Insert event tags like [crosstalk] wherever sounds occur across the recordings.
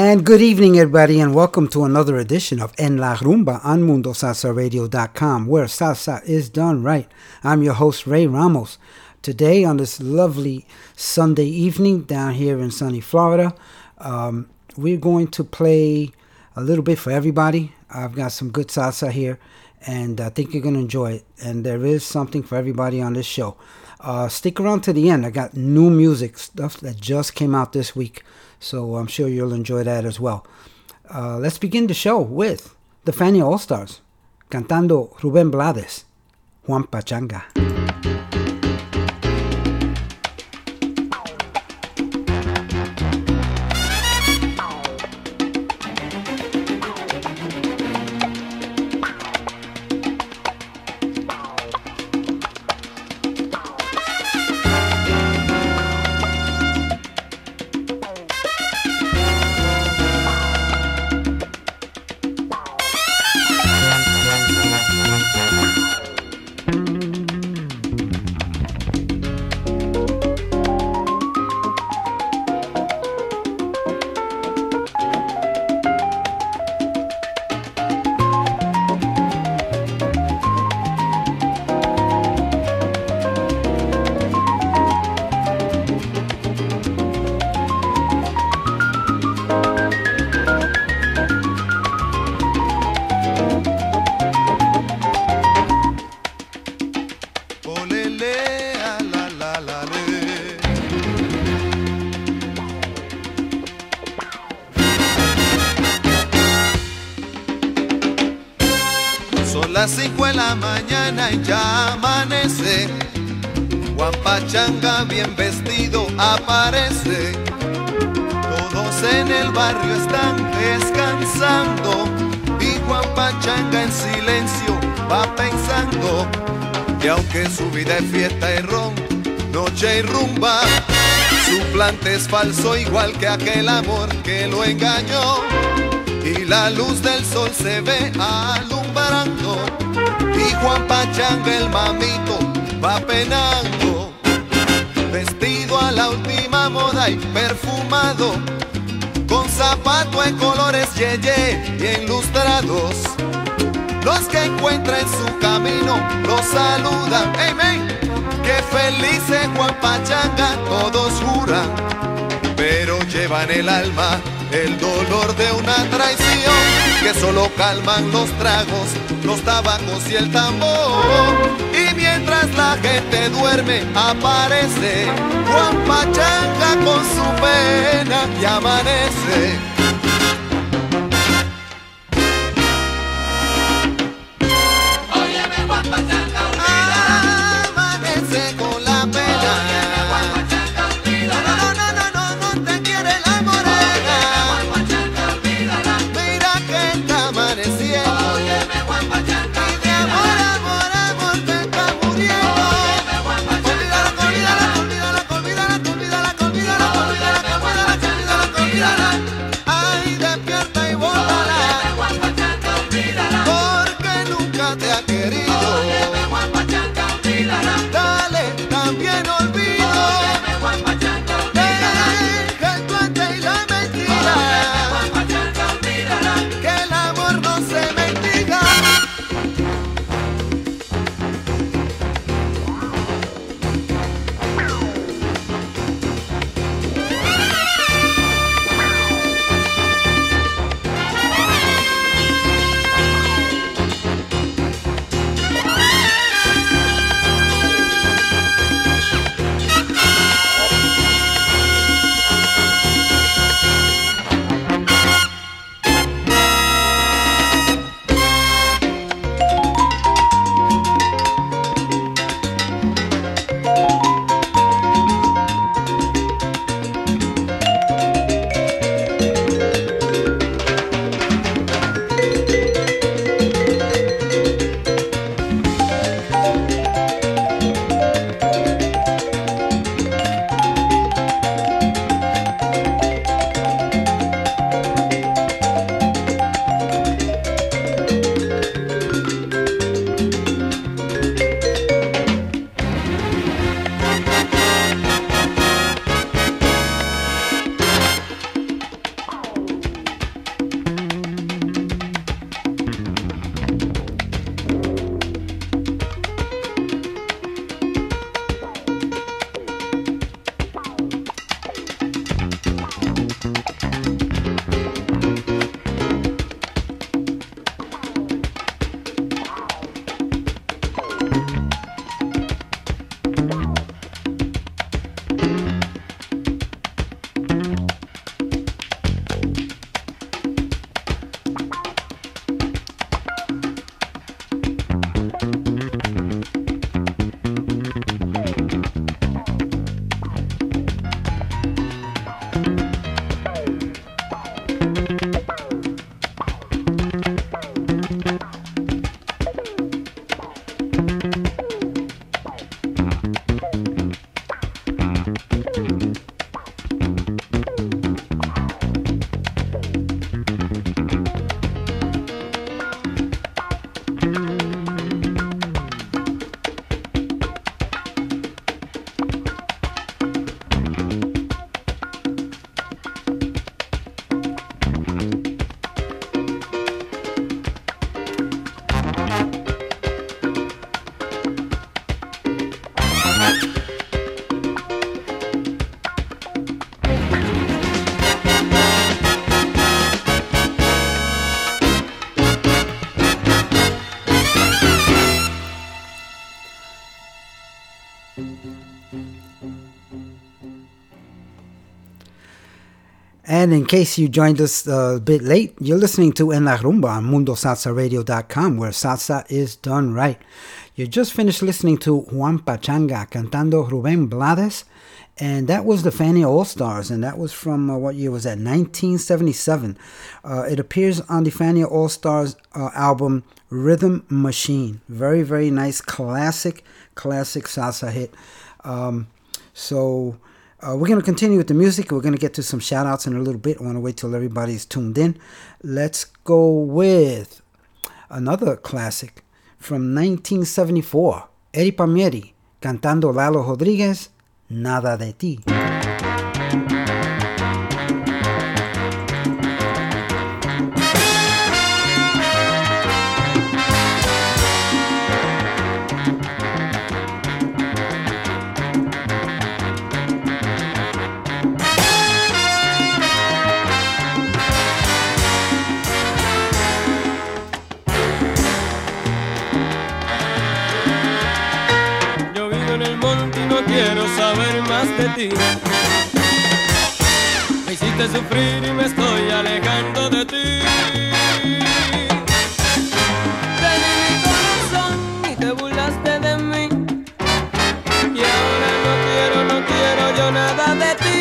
And good evening, everybody, and welcome to another edition of En La Rumba on MundoSalsaRadio.com, where salsa is done right. I'm your host, Ray Ramos. Today, on this lovely Sunday evening down here in sunny Florida, um, we're going to play a little bit for everybody. I've got some good salsa here, and I think you're going to enjoy it. And there is something for everybody on this show. Uh, stick around to the end. I got new music, stuff that just came out this week. So I'm sure you'll enjoy that as well. Uh, let's begin the show with the Fania All Stars, cantando Rubén Blades, Juan Pachanga. Es falso igual que aquel amor que lo engañó. Y la luz del sol se ve alumbrando y Juan Pachanga el mamito va penando, vestido a la última moda y perfumado, con zapato en colores yeye y ilustrados. Los que encuentra en su camino los saludan, amén. Que feliz es Juan Pachanga, todos juran, pero llevan el alma el dolor de una traición que solo calman los tragos, los tabacos y el tambor. Y mientras la gente duerme, aparece Juan Pachanga con su pena y amanece And in case you joined us uh, a bit late, you're listening to En La Rumba on MundoSalsaRadio.com, where salsa is done right. You just finished listening to Juan Pachanga cantando Ruben Blades, and that was the Fania All Stars, and that was from uh, what year was that? 1977. Uh, it appears on the Fania All Stars uh, album Rhythm Machine. Very, very nice, classic, classic salsa hit. Um, so uh, we're going to continue with the music. We're going to get to some shout outs in a little bit. I want to wait till everybody's tuned in. Let's go with another classic from 1974. Eddie Palmieri cantando Lalo Rodriguez, Nada de ti. Ti. Me hiciste sufrir y me estoy alejando de ti. Te mi corazón y te burlaste de mí. Y ahora no quiero, no quiero yo nada de ti.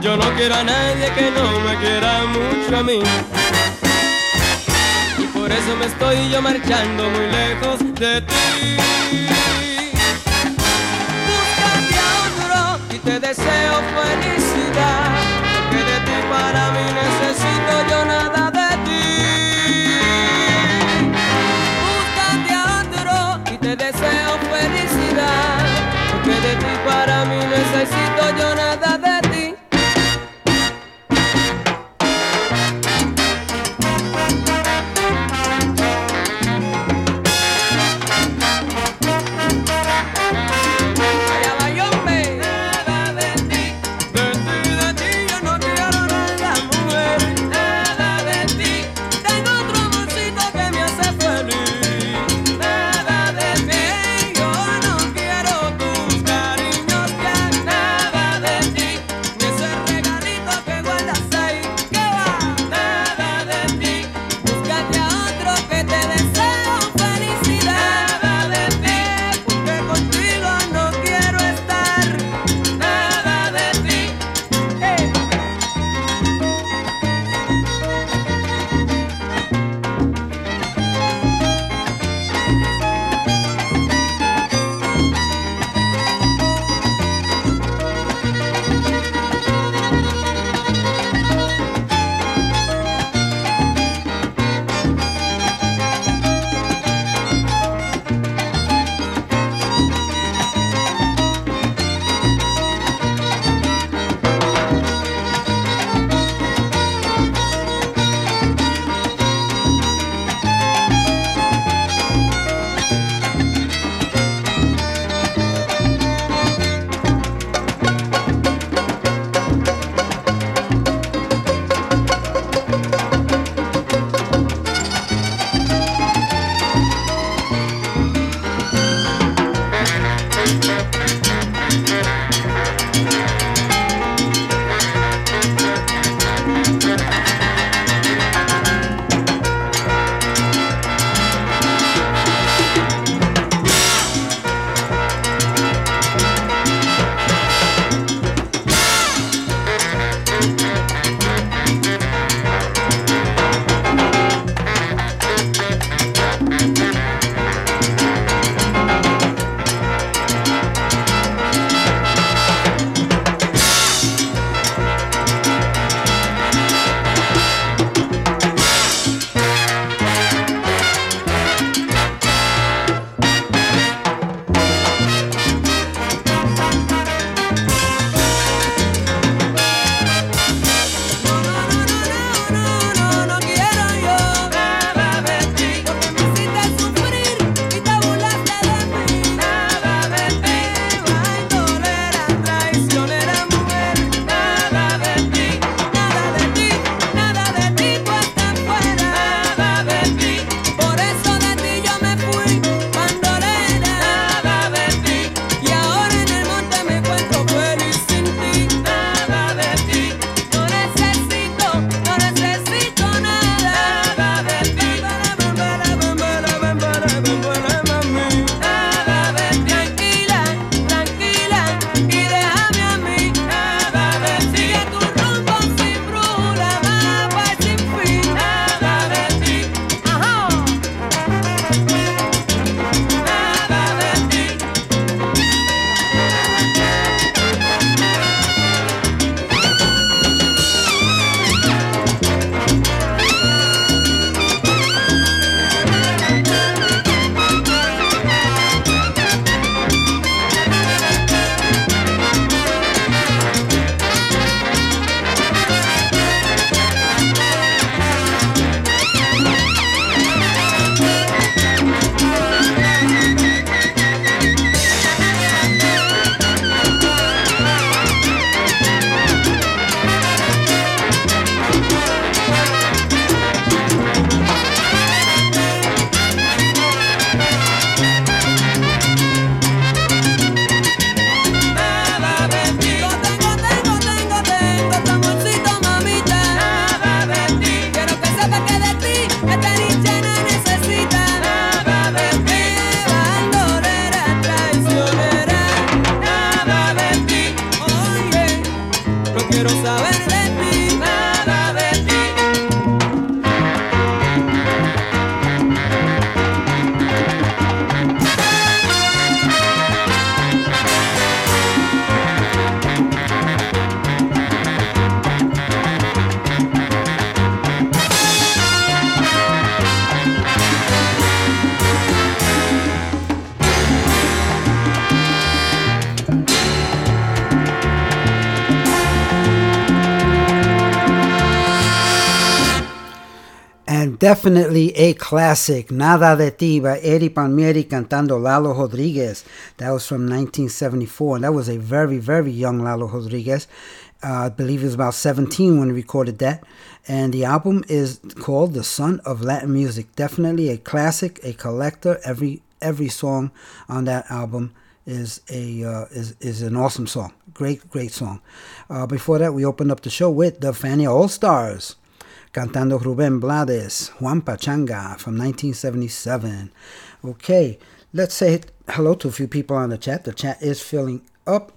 Yo no quiero a nadie que no me quiera mucho a mí. Y por eso me estoy yo marchando muy lejos de ti. Te deseo felicidad, porque de ti para mí necesito yo nada definitely a classic, Nada de Ti by Eddie Palmieri cantando Lalo Rodriguez. That was from 1974, and that was a very, very young Lalo Rodriguez. Uh, I believe he was about 17 when he recorded that. And the album is called The Sun of Latin Music. Definitely a classic, a collector. Every every song on that album is a uh, is is an awesome song. Great, great song. Uh, before that, we opened up the show with the Fania All Stars cantando Rubén Blades, Juan Pachanga from 1977. Okay, let's say hello to a few people on the chat. The chat is filling up.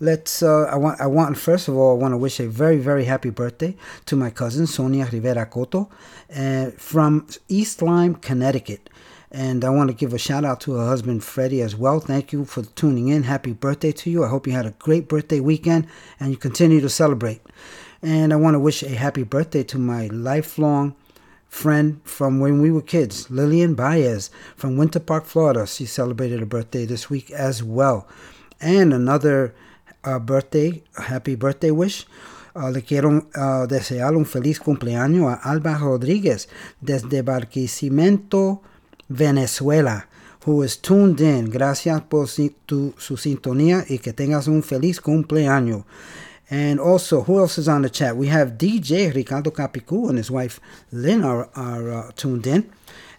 Let's. Uh, I want. I want. First of all, I want to wish a very, very happy birthday to my cousin Sonia Rivera Coto, uh, from East Lyme, Connecticut. And I want to give a shout out to her husband Freddie as well. Thank you for tuning in. Happy birthday to you. I hope you had a great birthday weekend and you continue to celebrate. And I want to wish a happy birthday to my lifelong friend from when we were kids, Lillian Baez from Winter Park, Florida. She celebrated her birthday this week as well. And another uh, birthday, happy birthday wish. Uh, le quiero uh, desear un feliz cumpleaños a Alba Rodríguez desde Barquisimeto, Venezuela, who is tuned in. Gracias por si, tu, su sintonía y que tengas un feliz cumpleaños. And also, who else is on the chat? We have DJ Ricardo Capicu and his wife Lynn are, are uh, tuned in.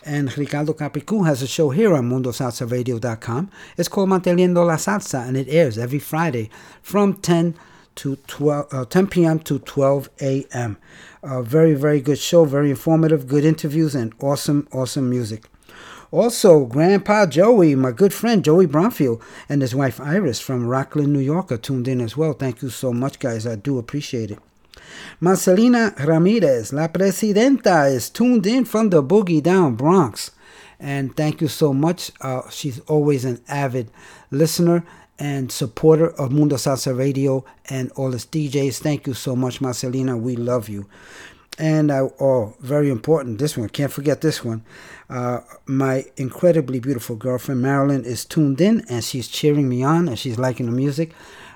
And Ricardo Capicu has a show here on MundoSalsaRadio.com. It's called Manteniendo la Salsa, and it airs every Friday from 10 to 12, uh, 10 p.m. to 12 a.m. A very, very good show, very informative, good interviews, and awesome, awesome music. Also, Grandpa Joey, my good friend Joey Bromfield, and his wife Iris from Rockland, New York, are tuned in as well. Thank you so much, guys. I do appreciate it. Marcelina Ramirez, La Presidenta, is tuned in from the Boogie Down Bronx. And thank you so much. Uh, she's always an avid listener and supporter of Mundo Salsa Radio and all its DJs. Thank you so much, Marcelina. We love you. And uh, oh, very important, this one, can't forget this one. Uh, my incredibly beautiful girlfriend Marilyn is tuned in and she's cheering me on and she's liking the music.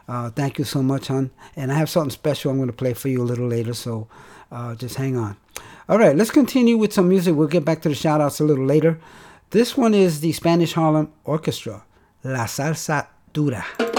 Uh, thank you so much, hon. And I have something special I'm going to play for you a little later, so uh, just hang on. All right, let's continue with some music. We'll get back to the shout outs a little later. This one is the Spanish Harlem Orchestra, La Salsa Dura.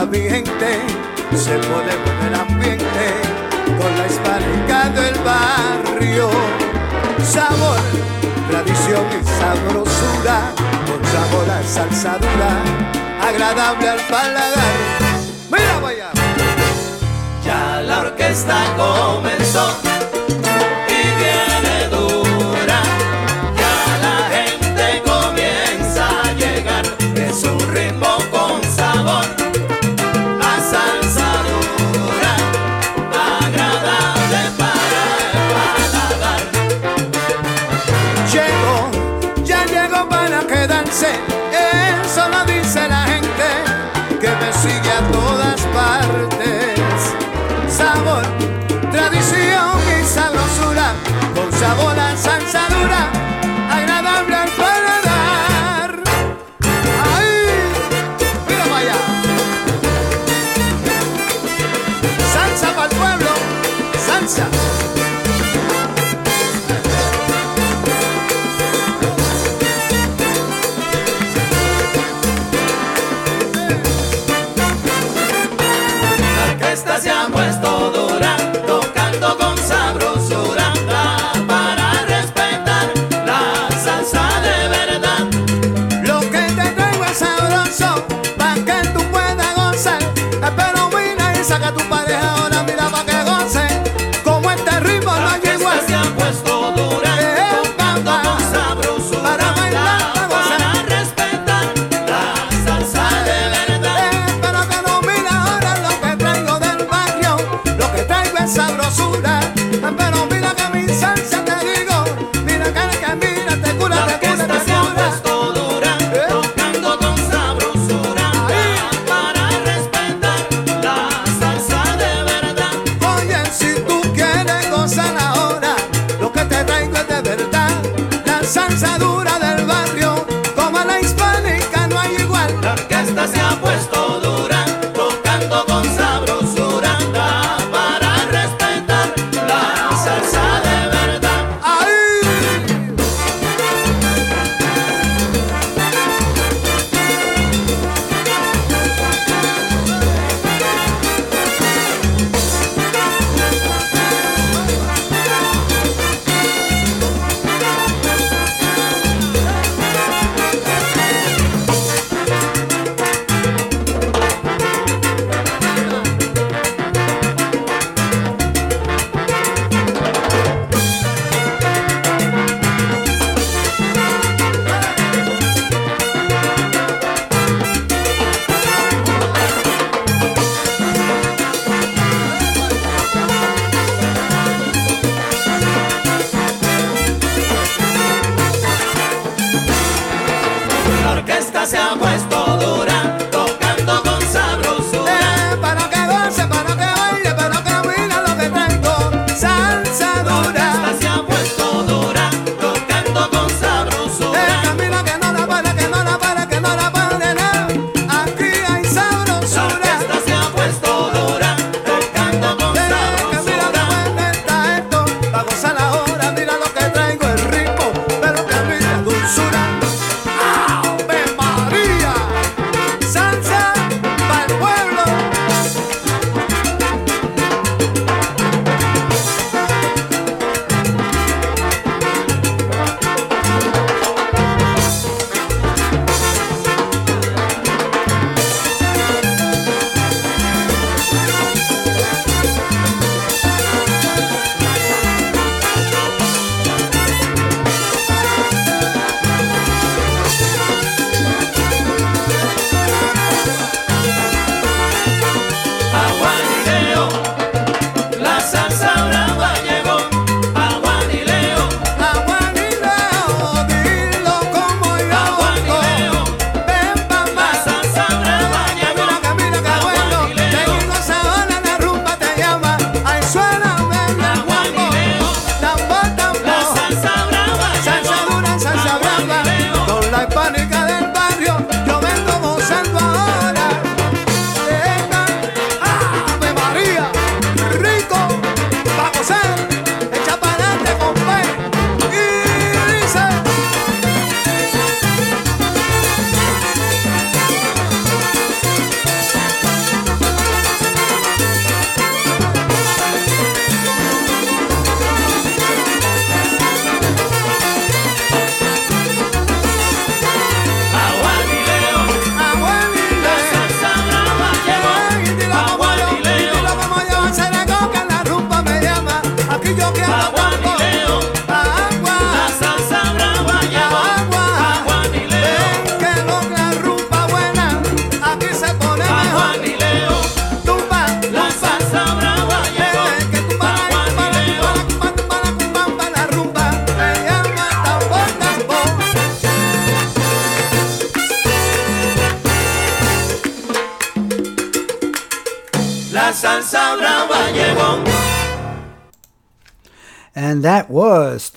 A todita mi gente, se pone con el ambiente, con la hispanica del barrio. Sabor, tradición y sabrosura, con sabor a salsa dura, agradable al paladar. Mira vaya. Ya la orquesta comenzó y viene quedarse.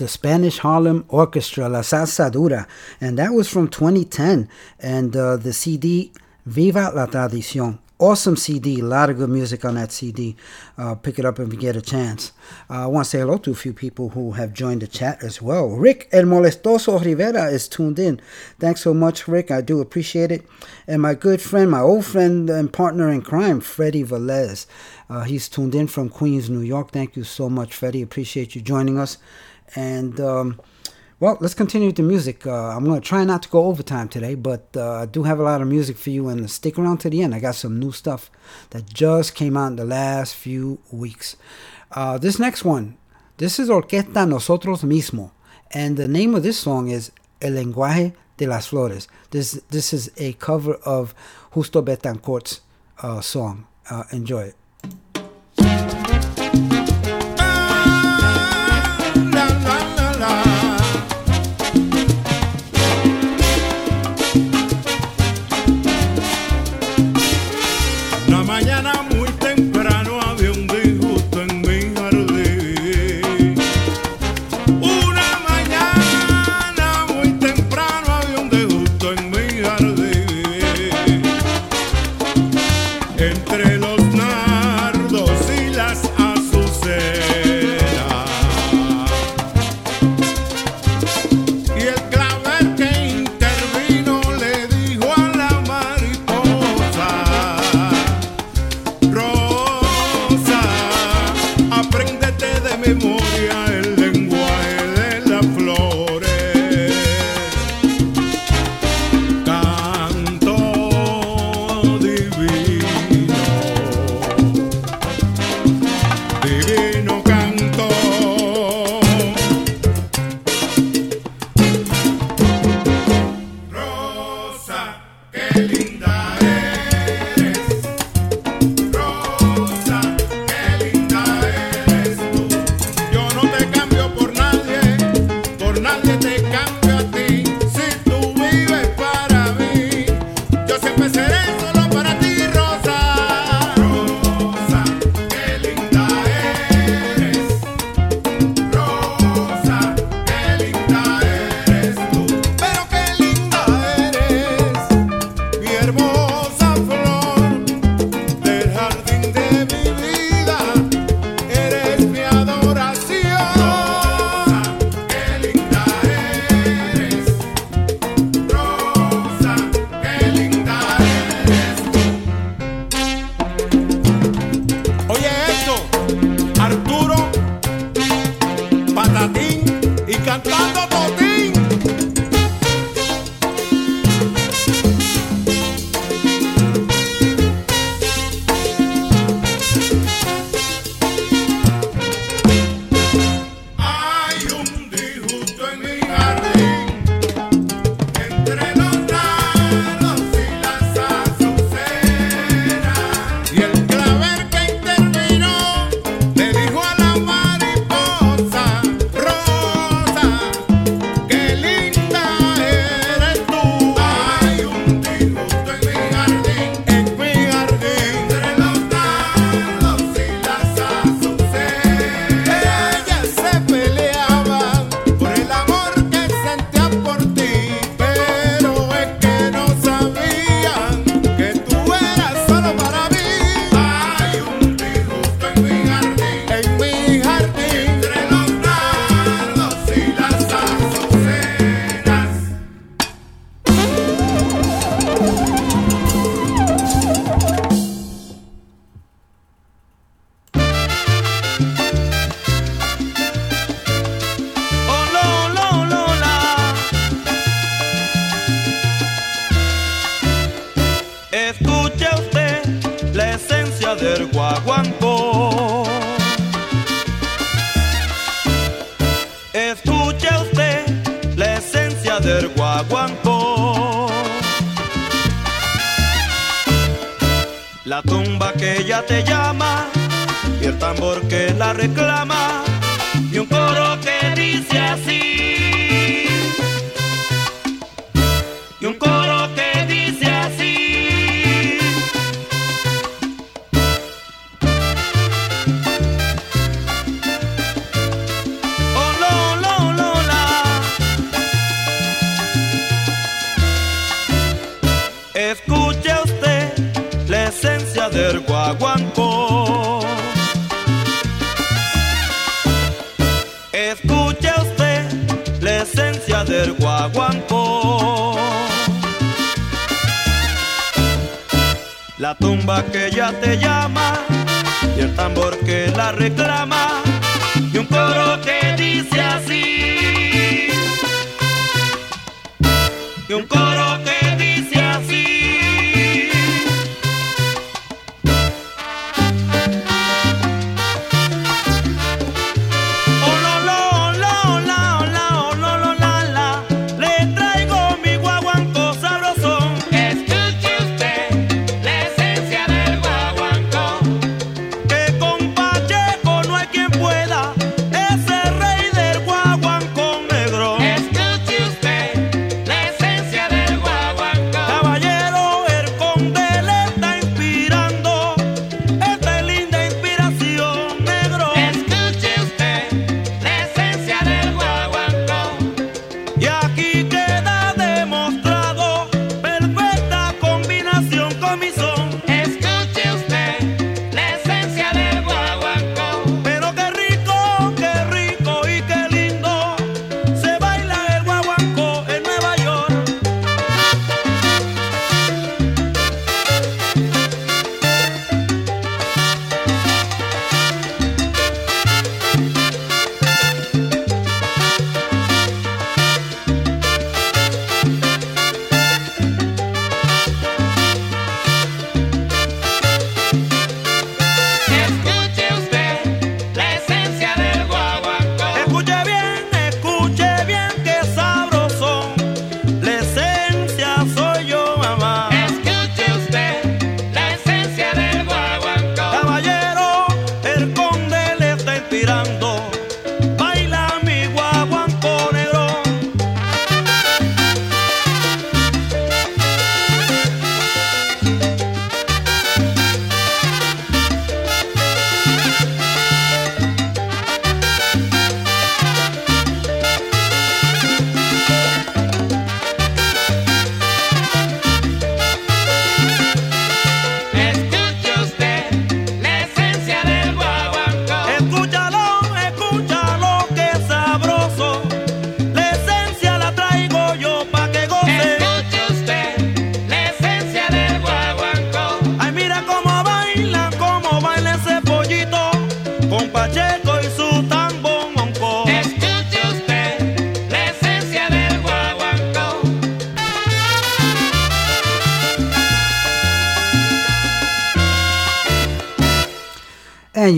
The Spanish Harlem Orchestra, La Salsa Dura. And that was from 2010. And uh, the CD, Viva la Tradición. Awesome CD, a lot of good music on that CD. Uh, pick it up if you get a chance. Uh, I want to say hello to a few people who have joined the chat as well. Rick El Molestoso Rivera is tuned in. Thanks so much, Rick. I do appreciate it. And my good friend, my old friend and partner in crime, Freddie Velez. Uh, he's tuned in from Queens, New York. Thank you so much, Freddie. Appreciate you joining us. And um, well, let's continue with the music. Uh, I'm going to try not to go overtime today, but uh, I do have a lot of music for you, and stick around to the end. I got some new stuff that just came out in the last few weeks. Uh, this next one, this is Orquesta Nosotros Mismo, and the name of this song is El Lenguaje de las Flores. This this is a cover of Justo Betancourt's uh, song. Uh, enjoy it.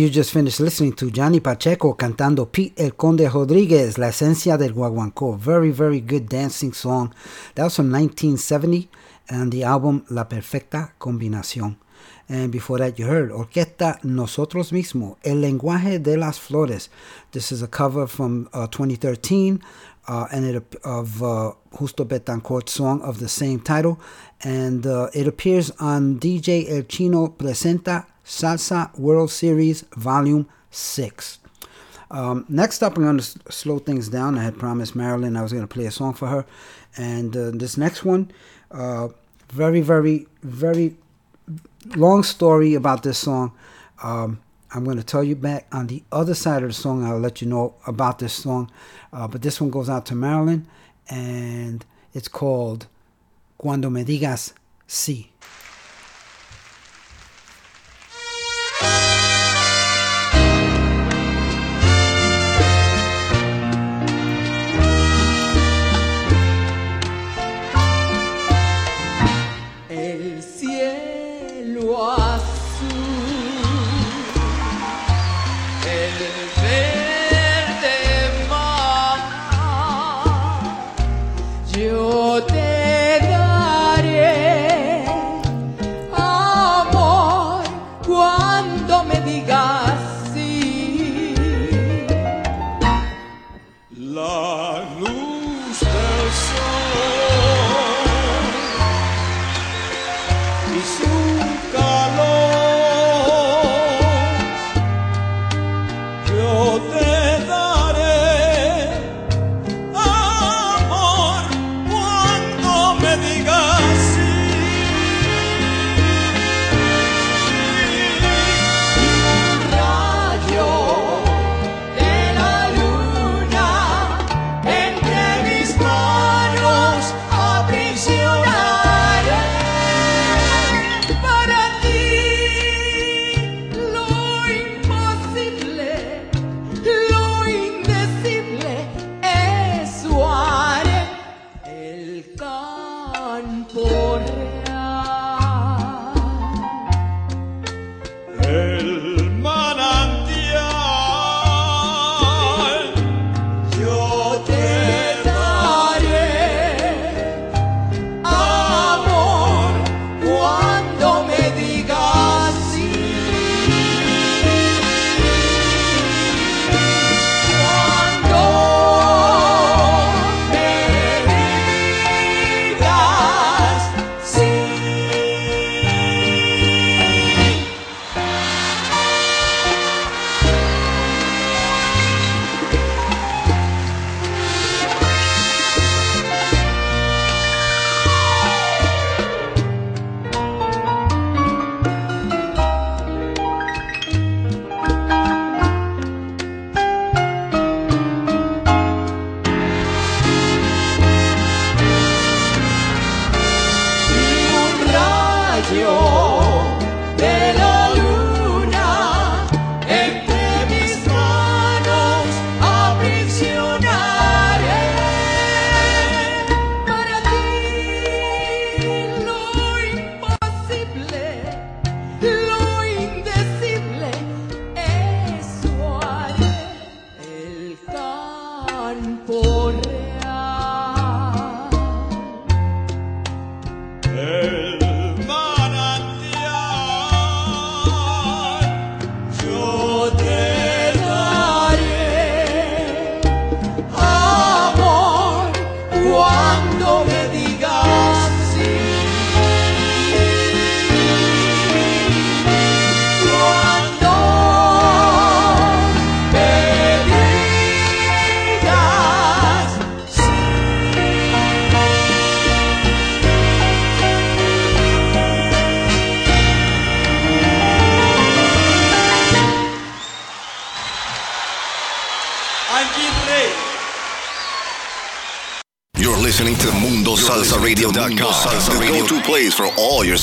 You just finished listening to Johnny Pacheco cantando Pete El Conde Rodriguez, La Esencia del Guaguancó. Very, very good dancing song. That was from 1970 and the album La Perfecta Combinación. And before that, you heard Orquesta Nosotros Mismos, El Lenguaje de las Flores. This is a cover from uh, 2013 uh, and it of uh, Justo Betancourt's song of the same title. And uh, it appears on DJ El Chino Presenta Salsa World Series Volume 6. Um, next up, I'm going to slow things down. I had promised Marilyn I was going to play a song for her. And uh, this next one, uh, very, very, very long story about this song. Um, I'm going to tell you back on the other side of the song. I'll let you know about this song. Uh, but this one goes out to Marilyn, and it's called Cuando Me Digas Sí.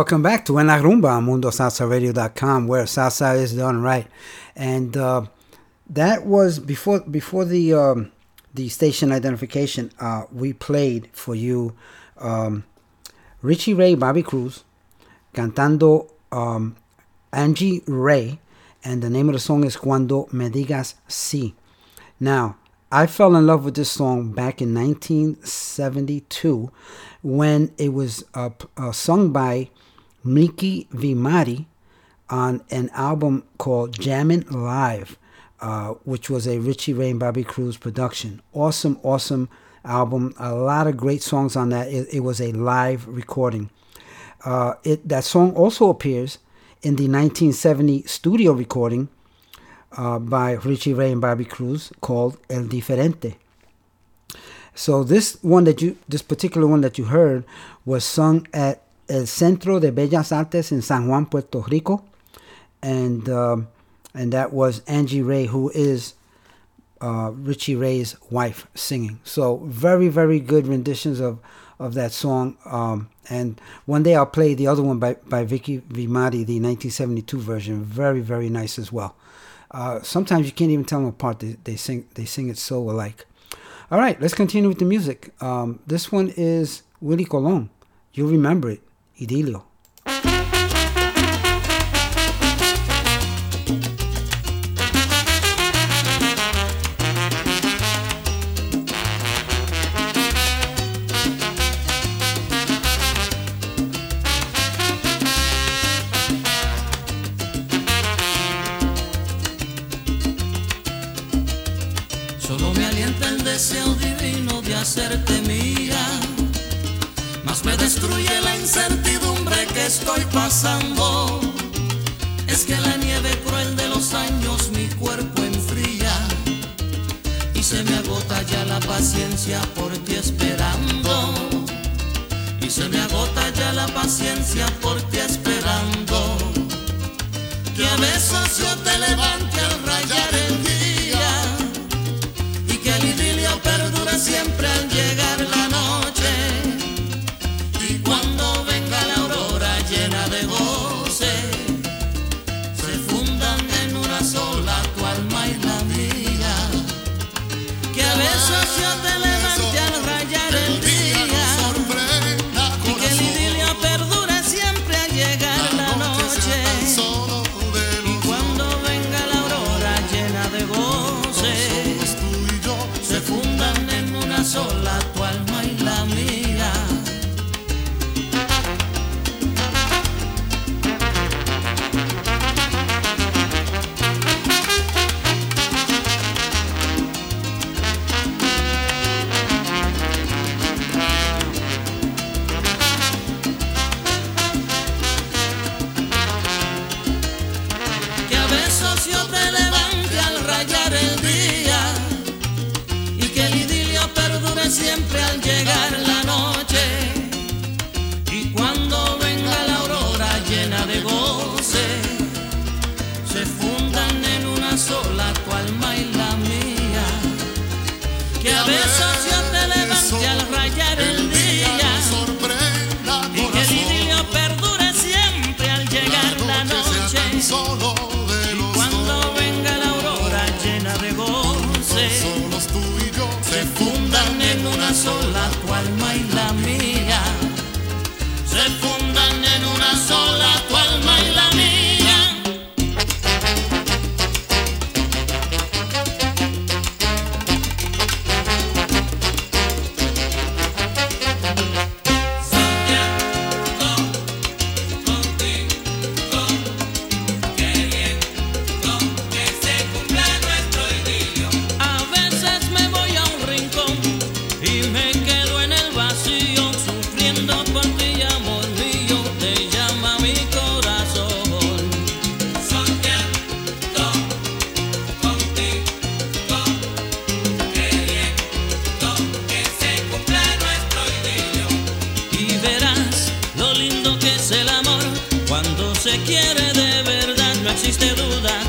Welcome back to En La Rumba on MundoSalsaRadio.com, where salsa is done right. And uh, that was before before the um, the station identification. Uh, we played for you um, Richie Ray, Bobby Cruz, cantando um, Angie Ray, and the name of the song is Cuando Me Digas Sí. Now, I fell in love with this song back in 1972 when it was uh, uh, sung by Miki Vimari on an album called Jammin' Live, uh, which was a Richie Ray and Bobby Cruz production. Awesome, awesome album. A lot of great songs on that. It, it was a live recording. Uh, it that song also appears in the 1970 studio recording uh, by Richie Ray and Bobby Cruz called El Diferente. So this one that you, this particular one that you heard, was sung at El Centro de Bellas Artes in San Juan, Puerto Rico, and um, and that was Angie Ray, who is uh, Richie Ray's wife, singing. So very very good renditions of of that song. Um, and one day I'll play the other one by by Vicky Vimati, the 1972 version. Very very nice as well. Uh, sometimes you can't even tell them apart. They, they sing they sing it so alike. All right, let's continue with the music. Um, this one is Willie Colon. You'll remember it, Idilio. se quiere de verdad, no existe duda.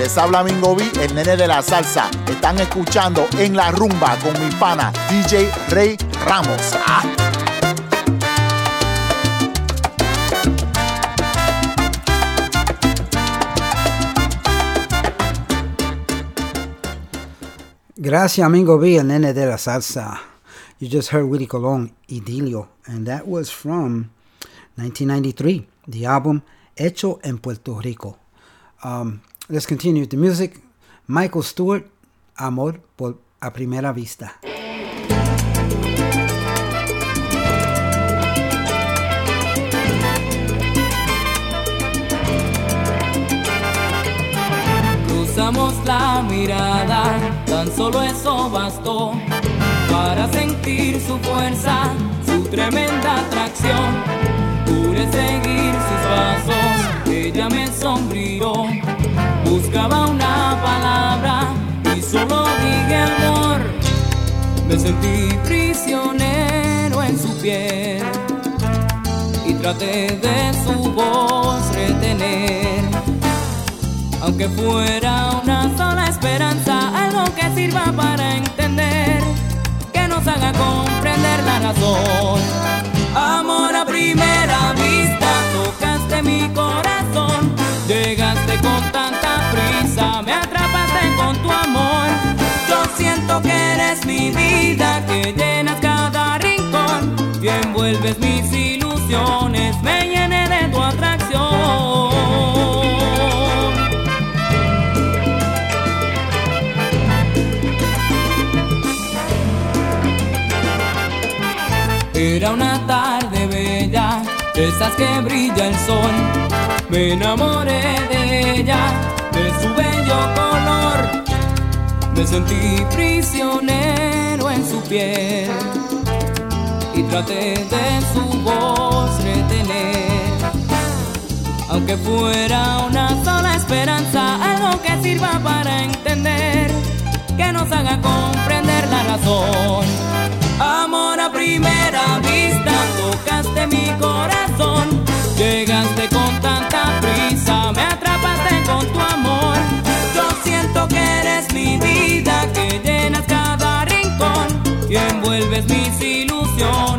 Les habla Mingo B, el nene de la salsa. Están escuchando en la rumba con mi pana DJ Rey Ramos. Gracias, amigo B, el nene de la salsa. You just heard Willie Colon, Idilio, and that was from 1993, the album Hecho en Puerto Rico. Um, let's continue the music. Michael Stewart, Amor por a Primera Vista. Cruzamos la mirada, tan solo eso bastó para sentir su fuerza, su tremenda atracción. Pude seguir sus pasos, ella me sonrió. Buscaba una palabra y solo dije amor. Me sentí prisionero en su piel y traté de su voz retener. Aunque fuera una sola esperanza, algo que sirva para entender, que nos haga comprender la razón. Amor a primera vista, tocaste mi corazón, llegaste con tanta prisa, me atrapaste con tu amor. Yo siento que eres mi vida, que llenas cada rincón y envuelves mis ilusiones, me llené de tu atracción. De esas que brilla el sol. Me enamoré de ella, de su bello color. Me sentí prisionero en su piel y traté de su voz retener. Aunque fuera una sola esperanza, algo que sirva para entender, que nos haga comprender la razón. Amor a primera vista, tocaste mi corazón, llegaste con tanta prisa, me atrapaste con tu amor. Yo siento que eres mi vida, que llenas cada rincón y envuelves mis ilusiones,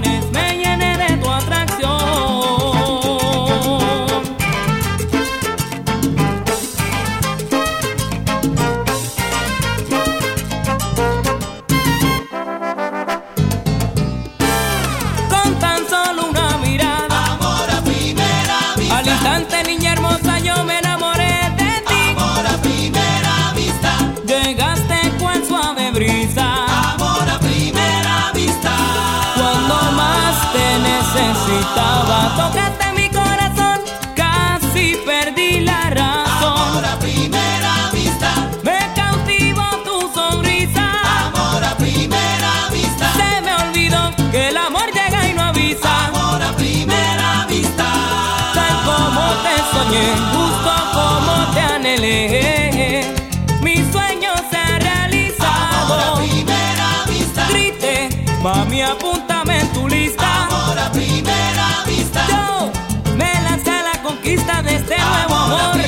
Tocaste mi corazón, casi perdí la razón. Amor a primera vista, me cautivó tu sonrisa. Amor a primera vista, se me olvidó que el amor llega y no avisa. Amor a primera vista, tal como te soñé. este want amor.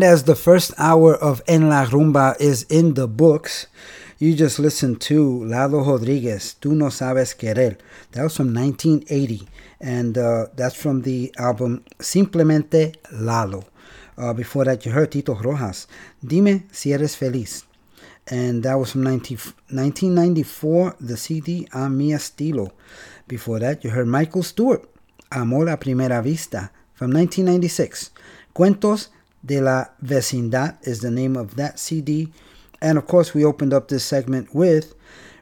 And as the first hour of En La Rumba is in the books, you just listened to Lalo Rodriguez, Tú no sabes querer. That was from 1980, and uh, that's from the album Simplemente Lalo. Uh, before that, you heard Tito Rojas, Dime si eres feliz. And that was from 19, 1994, the CD A Mi Estilo. Before that, you heard Michael Stuart, Amor a Primera Vista, from 1996. Cuentos de la Vecindad is the name of that CD. And of course, we opened up this segment with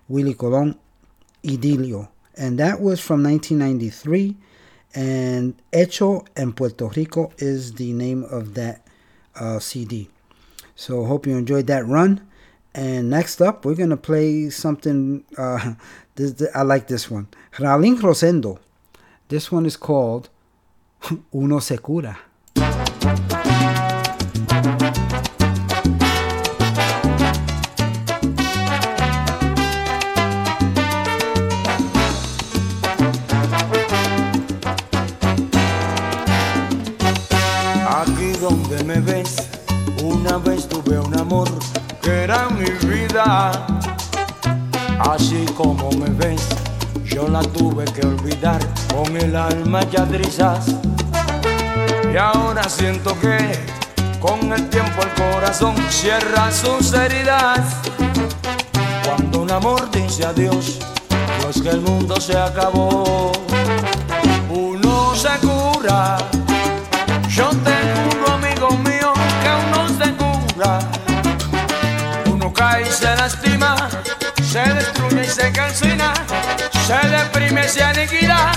Willie Colon, Idilio. And that was from 1993. And Hecho en Puerto Rico is the name of that uh, CD. So hope you enjoyed that run. And next up, we're going to play something. Uh, [laughs] this, this, I like this one. Raulín Rosendo. This one is called [laughs] Uno Se Cura. Que era mi vida. Así como me ves, yo la tuve que olvidar con el alma ya trizas. Y ahora siento que con el tiempo el corazón cierra sus heridas. Cuando un amor dice adiós, no es que el mundo se acabó. Uno se cura. Se calcina, se deprime, se aniquila,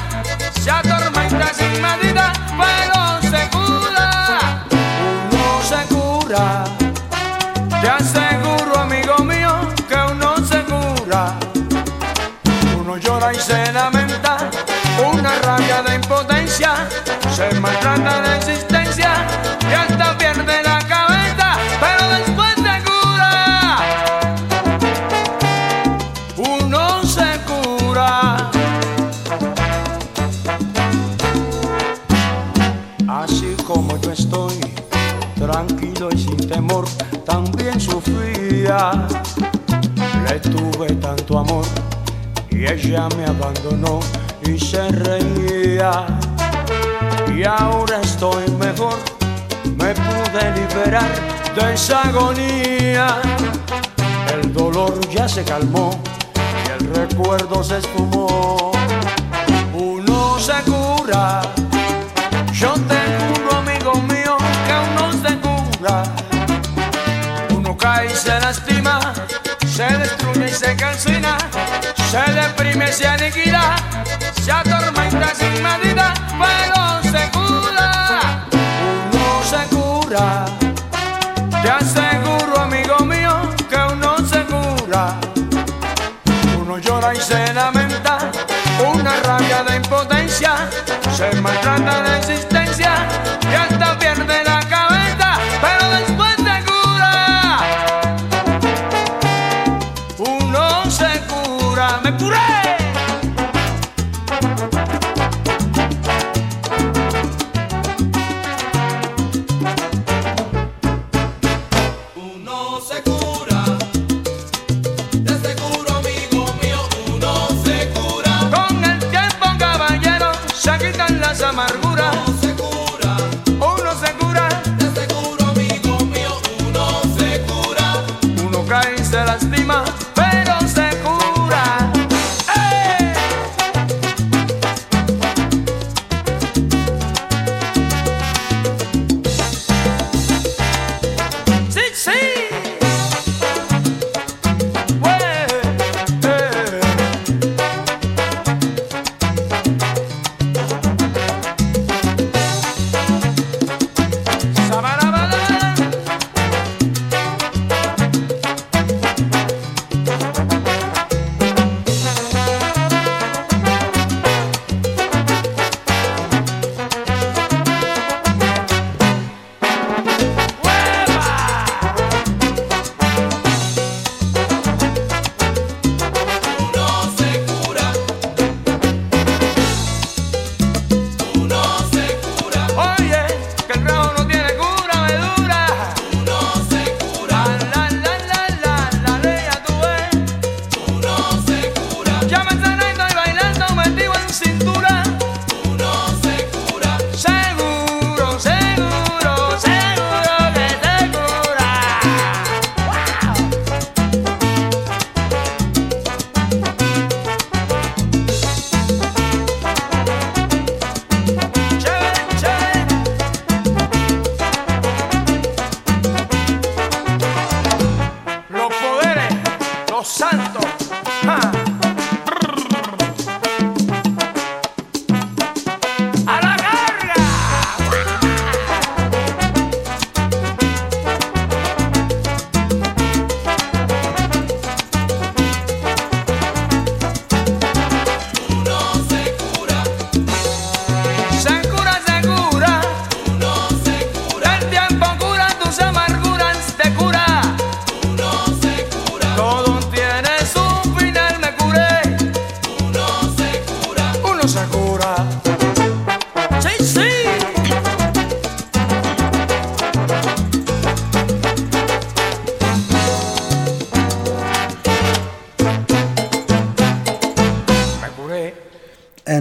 se atormenta sin medida, pero se cura. Uno se cura. Te aseguro, amigo mío, que uno se cura. Uno llora y se lamenta, una rabia de impotencia, se maltrata de existencia y sin temor, también sufría. Le tuve tanto amor y ella me abandonó y se reía. Y ahora estoy mejor, me pude liberar de esa agonía. El dolor ya se calmó y el recuerdo se esfumó. Uno se cura, se calcina, se deprime, se aniquila, se atormenta sin medida, pero se cura. Uno se cura. Te aseguro, amigo mío, que uno se cura. Uno llora y se lamenta, una rabia de impotencia, se maltrata de existencia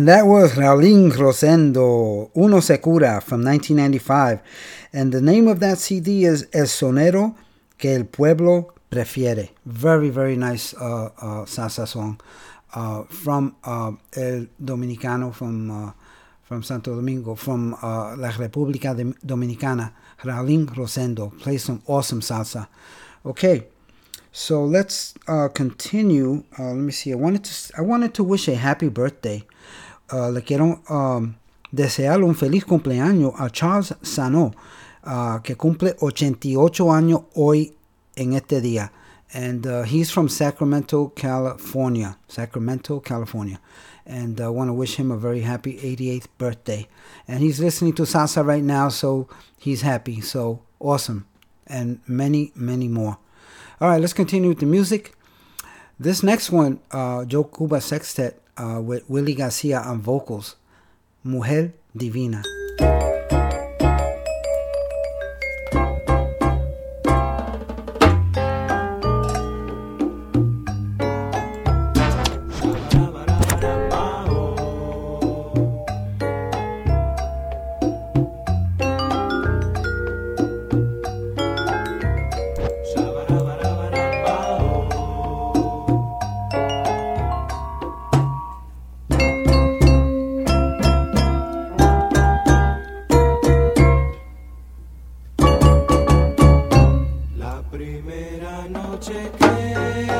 And that was Raulín Rosendo, Uno Se Cura from 1995. And the name of that CD is El Sonero que el Pueblo Prefiere. Very, very nice uh, uh, salsa song uh, from uh, El Dominicano, from, uh, from Santo Domingo, from uh, La República Dominicana. Raulín Rosendo plays some awesome salsa. Okay. So let's continue. Let me see. I wanted to I wanted to wish a happy birthday. Uh, le quiero um, desear un feliz cumpleaños a Charles Sano, uh, que cumple 88 años hoy en este día. And uh, he's from Sacramento, California. Sacramento, California. And I want to wish him a very happy 88th birthday. And he's listening to salsa right now, so he's happy. So awesome. And many, many more. All right, let's continue with the music. This next one, uh, Joe Cuba Sextet uh, with Willie Garcia on vocals, Mujer Divina. Primera noche que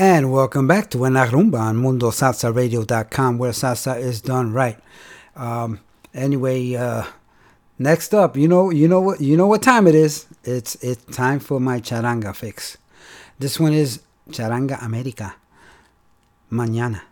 And welcome back to En La Rumba on MundoSalsaRadio.com, where salsa is done right. Um, anyway, uh, next up, you know, you know what, you know what time it is. It's it's time for my charanga fix. This one is Charanga America. Mañana. Mañana,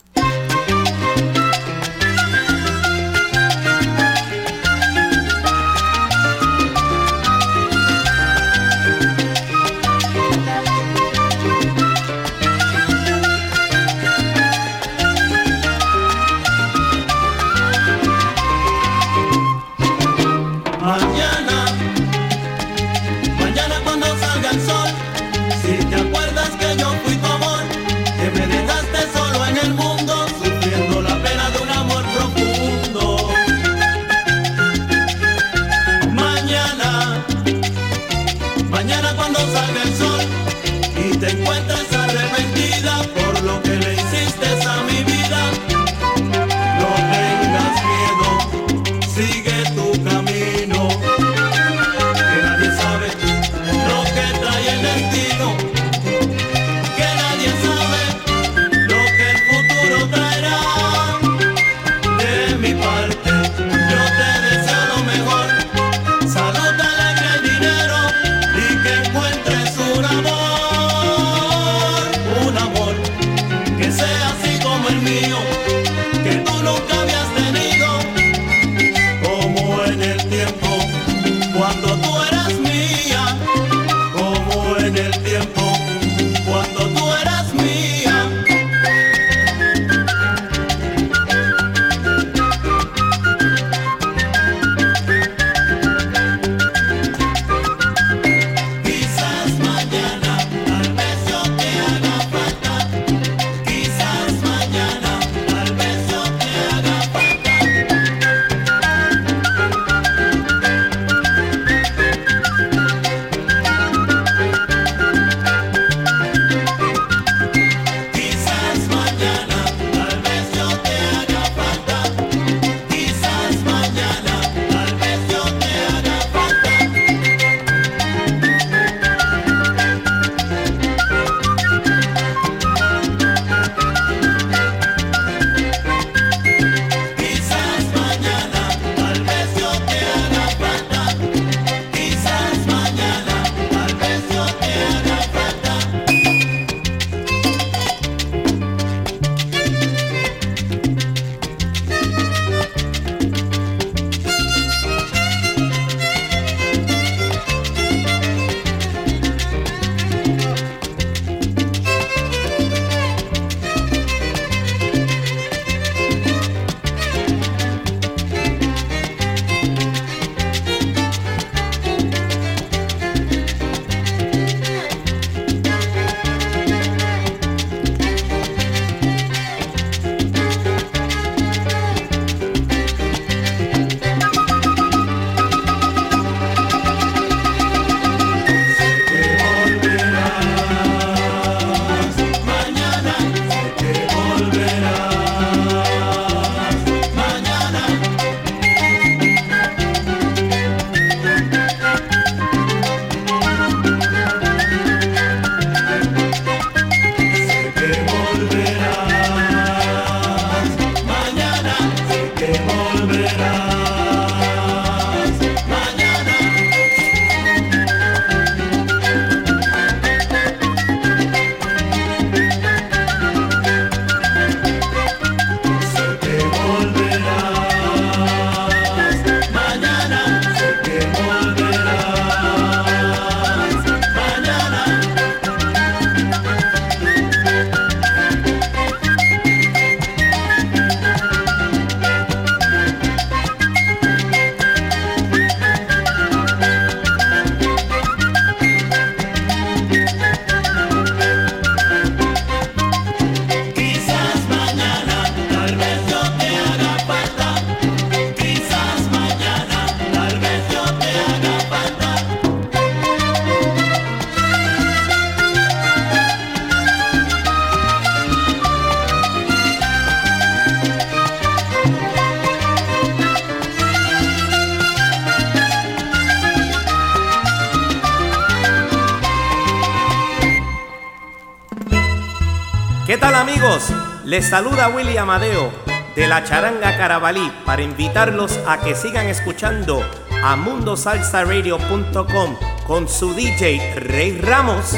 saluda Willy Amadeo de la Charanga Carabalí para invitarlos a que sigan escuchando a mundosalsaradio.com con su DJ Rey Ramos.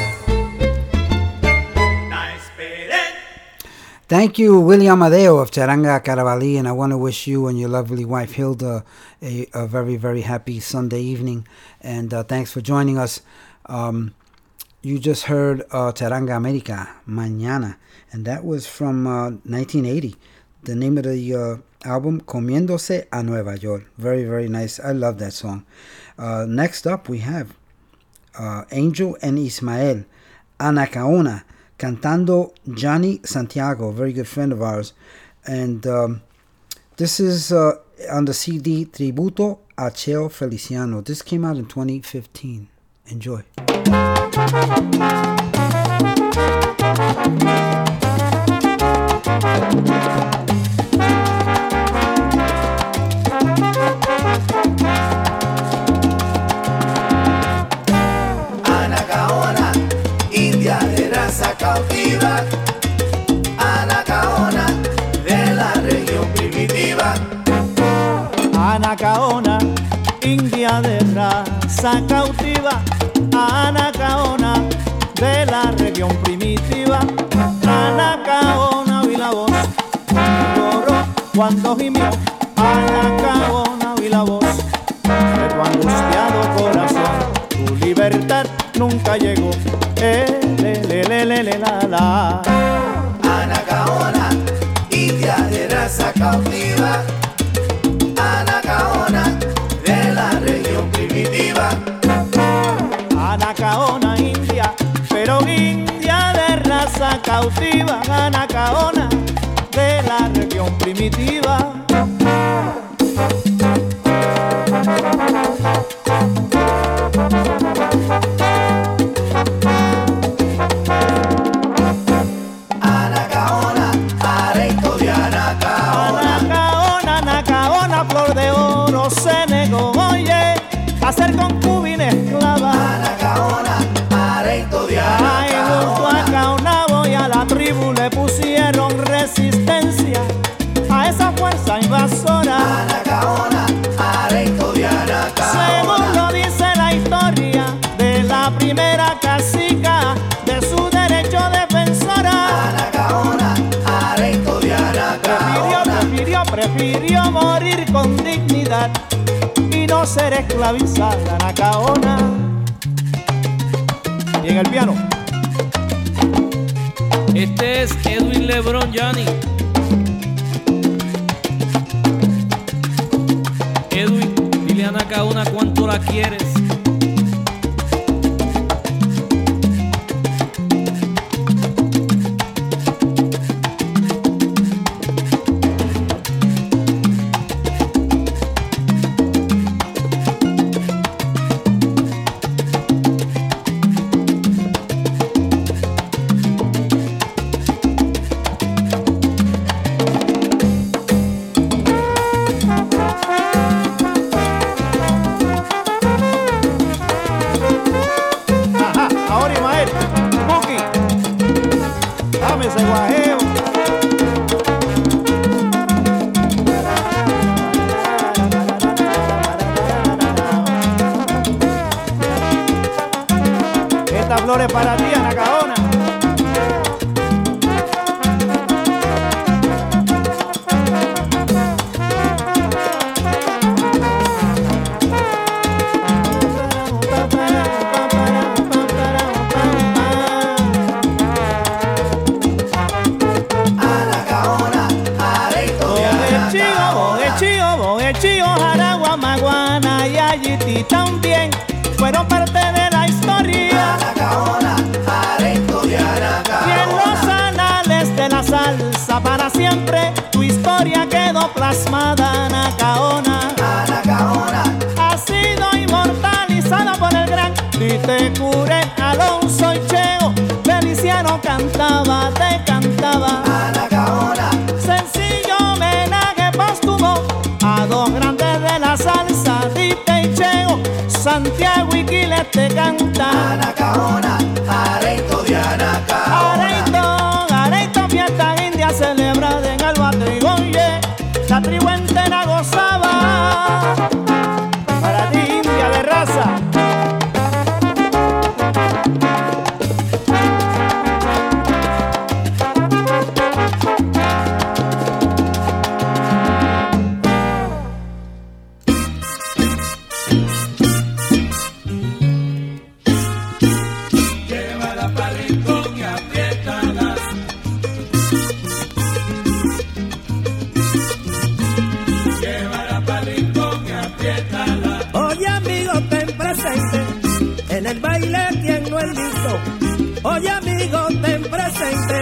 Thank you, Willie Amadeo of Charanga Carabalí, and I want to wish you and your lovely wife Hilda a, a very, very happy Sunday evening. And uh, thanks for joining us. Um, you just heard uh, America, Mañana, and that was from uh, 1980. The name of the uh, album, Comiéndose a Nueva York. Very, very nice. I love that song. Uh, next up, we have uh, Angel and Ismael, Anacaona, cantando Johnny Santiago, very good friend of ours. And um, this is uh, on the CD Tributo a Cheo Feliciano. This came out in 2015. Enjoy. Anacaona, india de raza cautiva. Nunca llegó. Eh, le, le, le, le, le, la, la. Anacaona, india de raza cautiva. Anacaona, de la región primitiva. Anacaona india, pero india de raza cautiva, Anacaona de la región primitiva. Ser esclavizada Anacaona. Y en el piano. Este es Edwin Lebron Johnny. Edwin, dile a Nakauna cuánto la quieres. baile quien no es visto. Oye amigo, ten presente,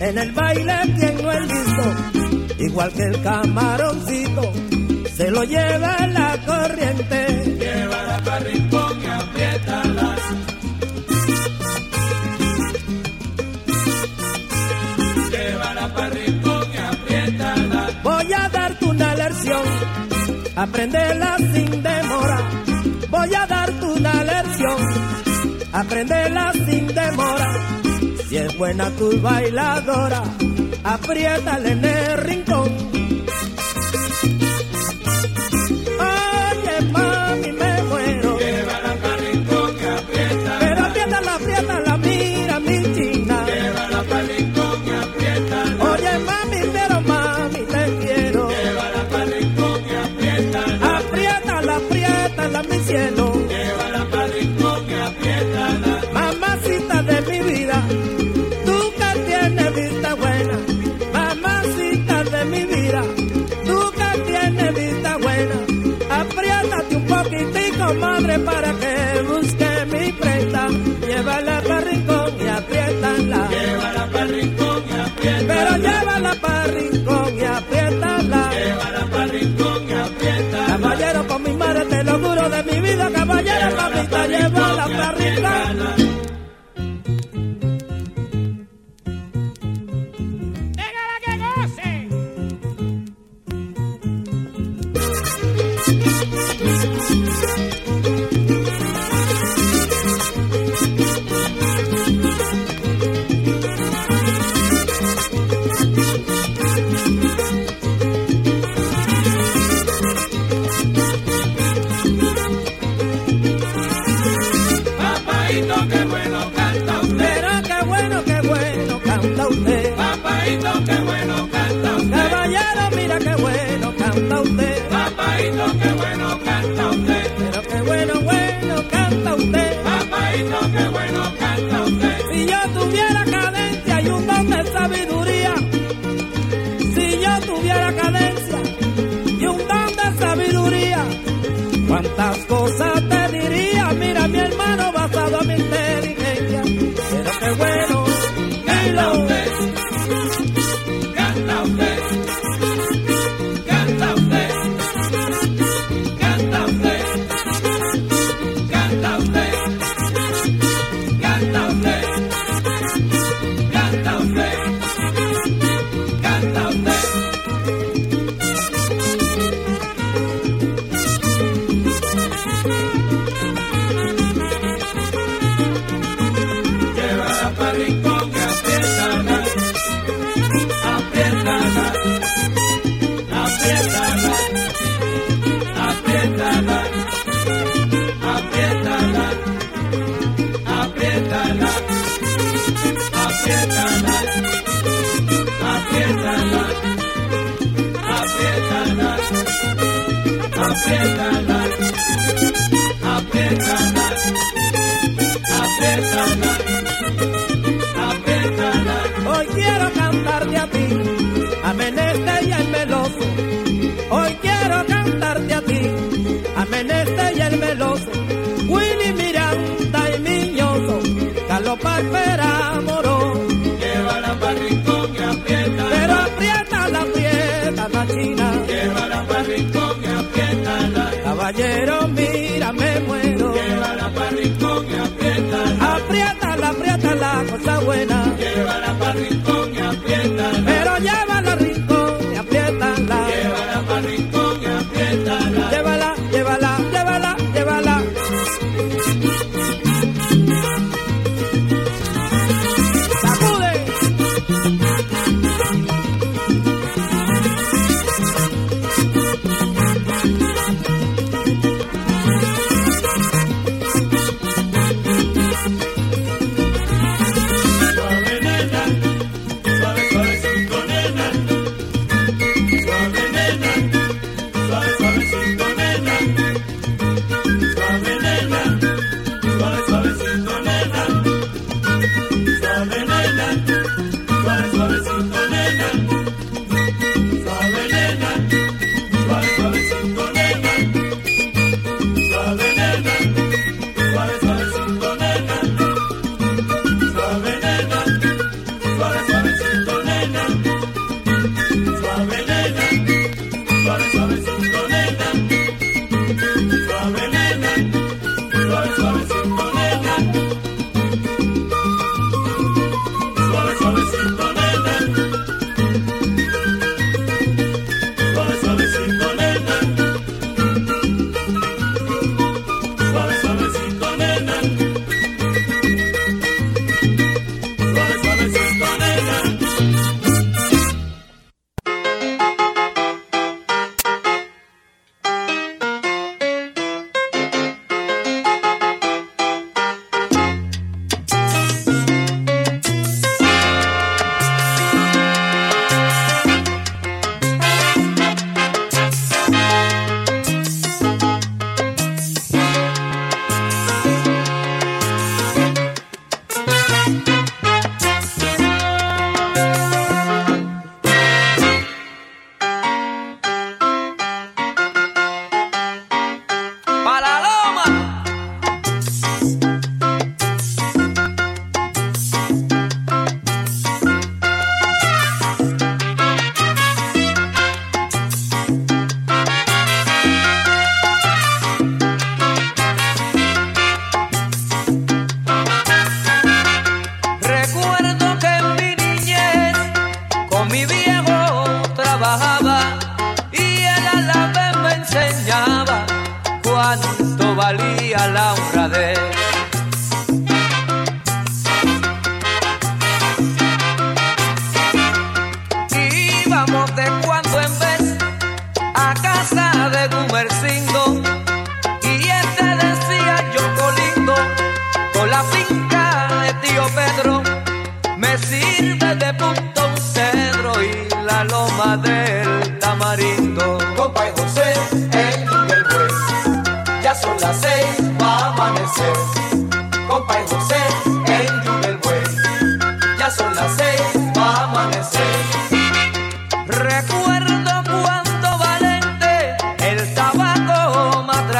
en el baile quien no es visto. Igual que el camaroncito, se lo lleva la corriente. Lleva la parripón y apriétalas. Lleva la parripón y apriétalas. Voy a darte una lección, aprendela sin demora Sin demora. Si es buena tu bailadora, apriétale en el rincón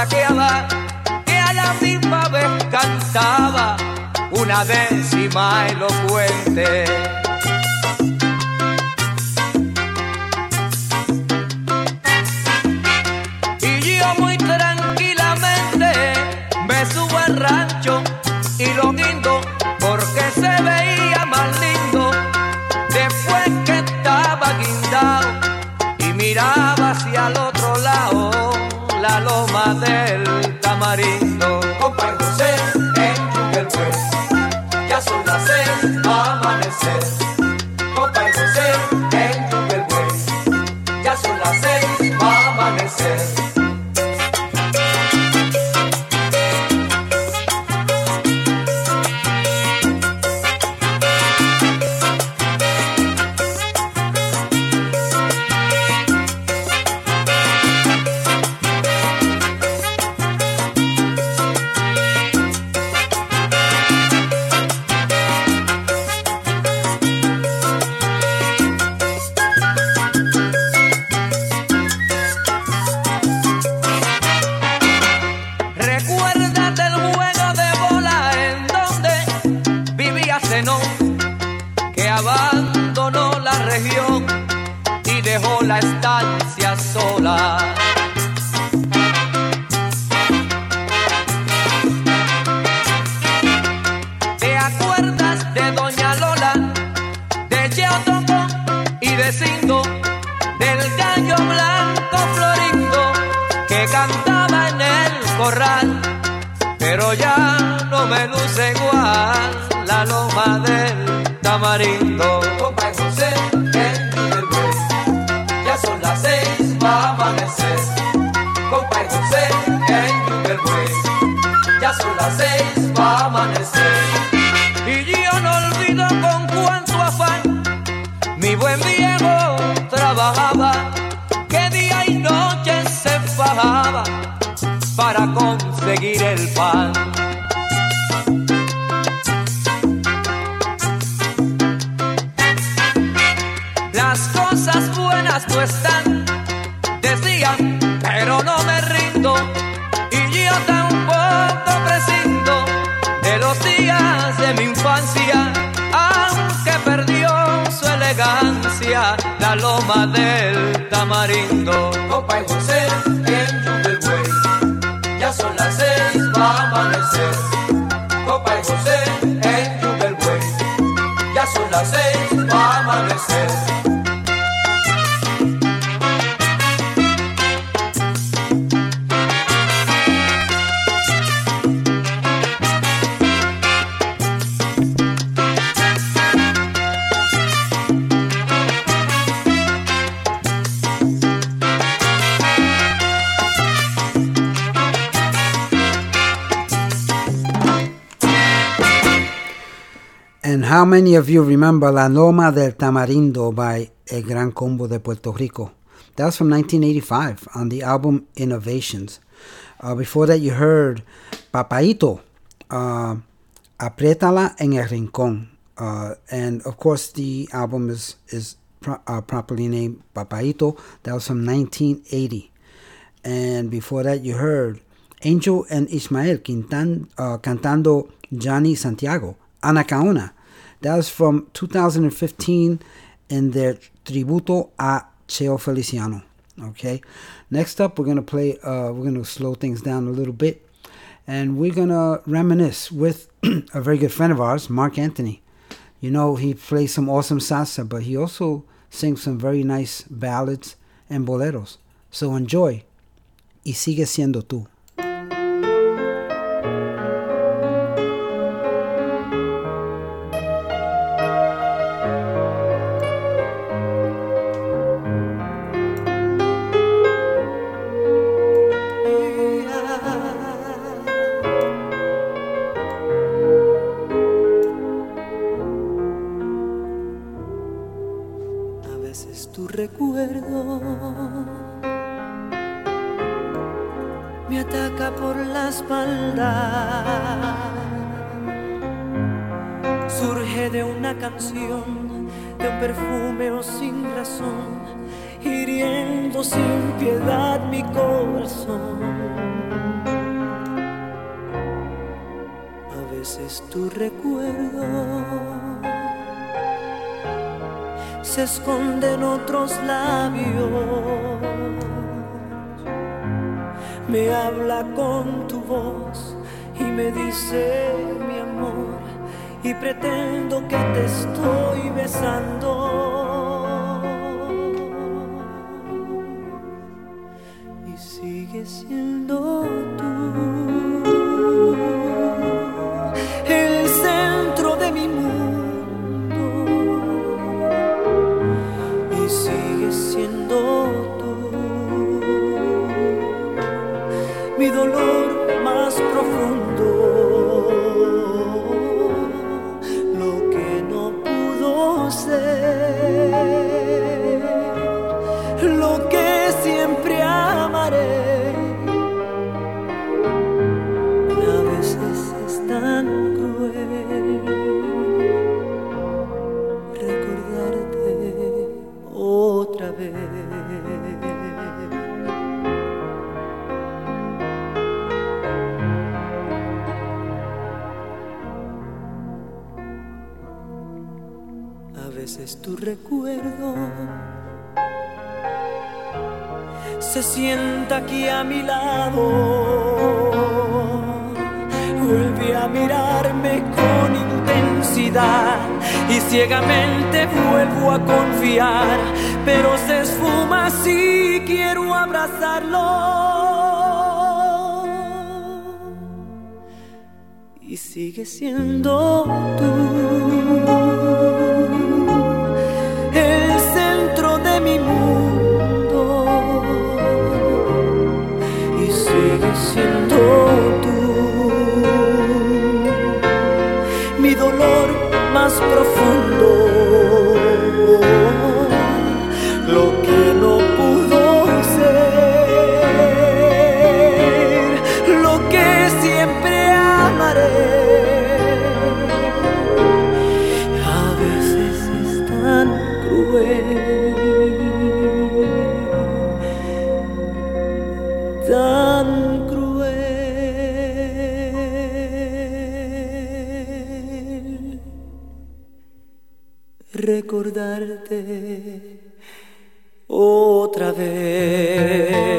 que a la misma vez cantaba una décima elocuente. Of you remember La Loma del Tamarindo by El Gran Combo de Puerto Rico? That was from 1985 on the album Innovations. Uh, before that, you heard Papaito, uh, Apriétala en el Rincón. Uh, and of course, the album is, is pro- uh, properly named Papaito. That was from 1980. And before that, you heard Angel and Ismael quintan, uh, cantando Johnny Santiago, Anacaona. That was from 2015 in their tributo a Cheo Feliciano. Okay. Next up, we're gonna play. Uh, we're gonna slow things down a little bit, and we're gonna reminisce with [clears throat] a very good friend of ours, Marc Anthony. You know, he plays some awesome salsa, but he also sings some very nice ballads and boleros. So enjoy. Y sigue siendo tú. Recordarte otra vez.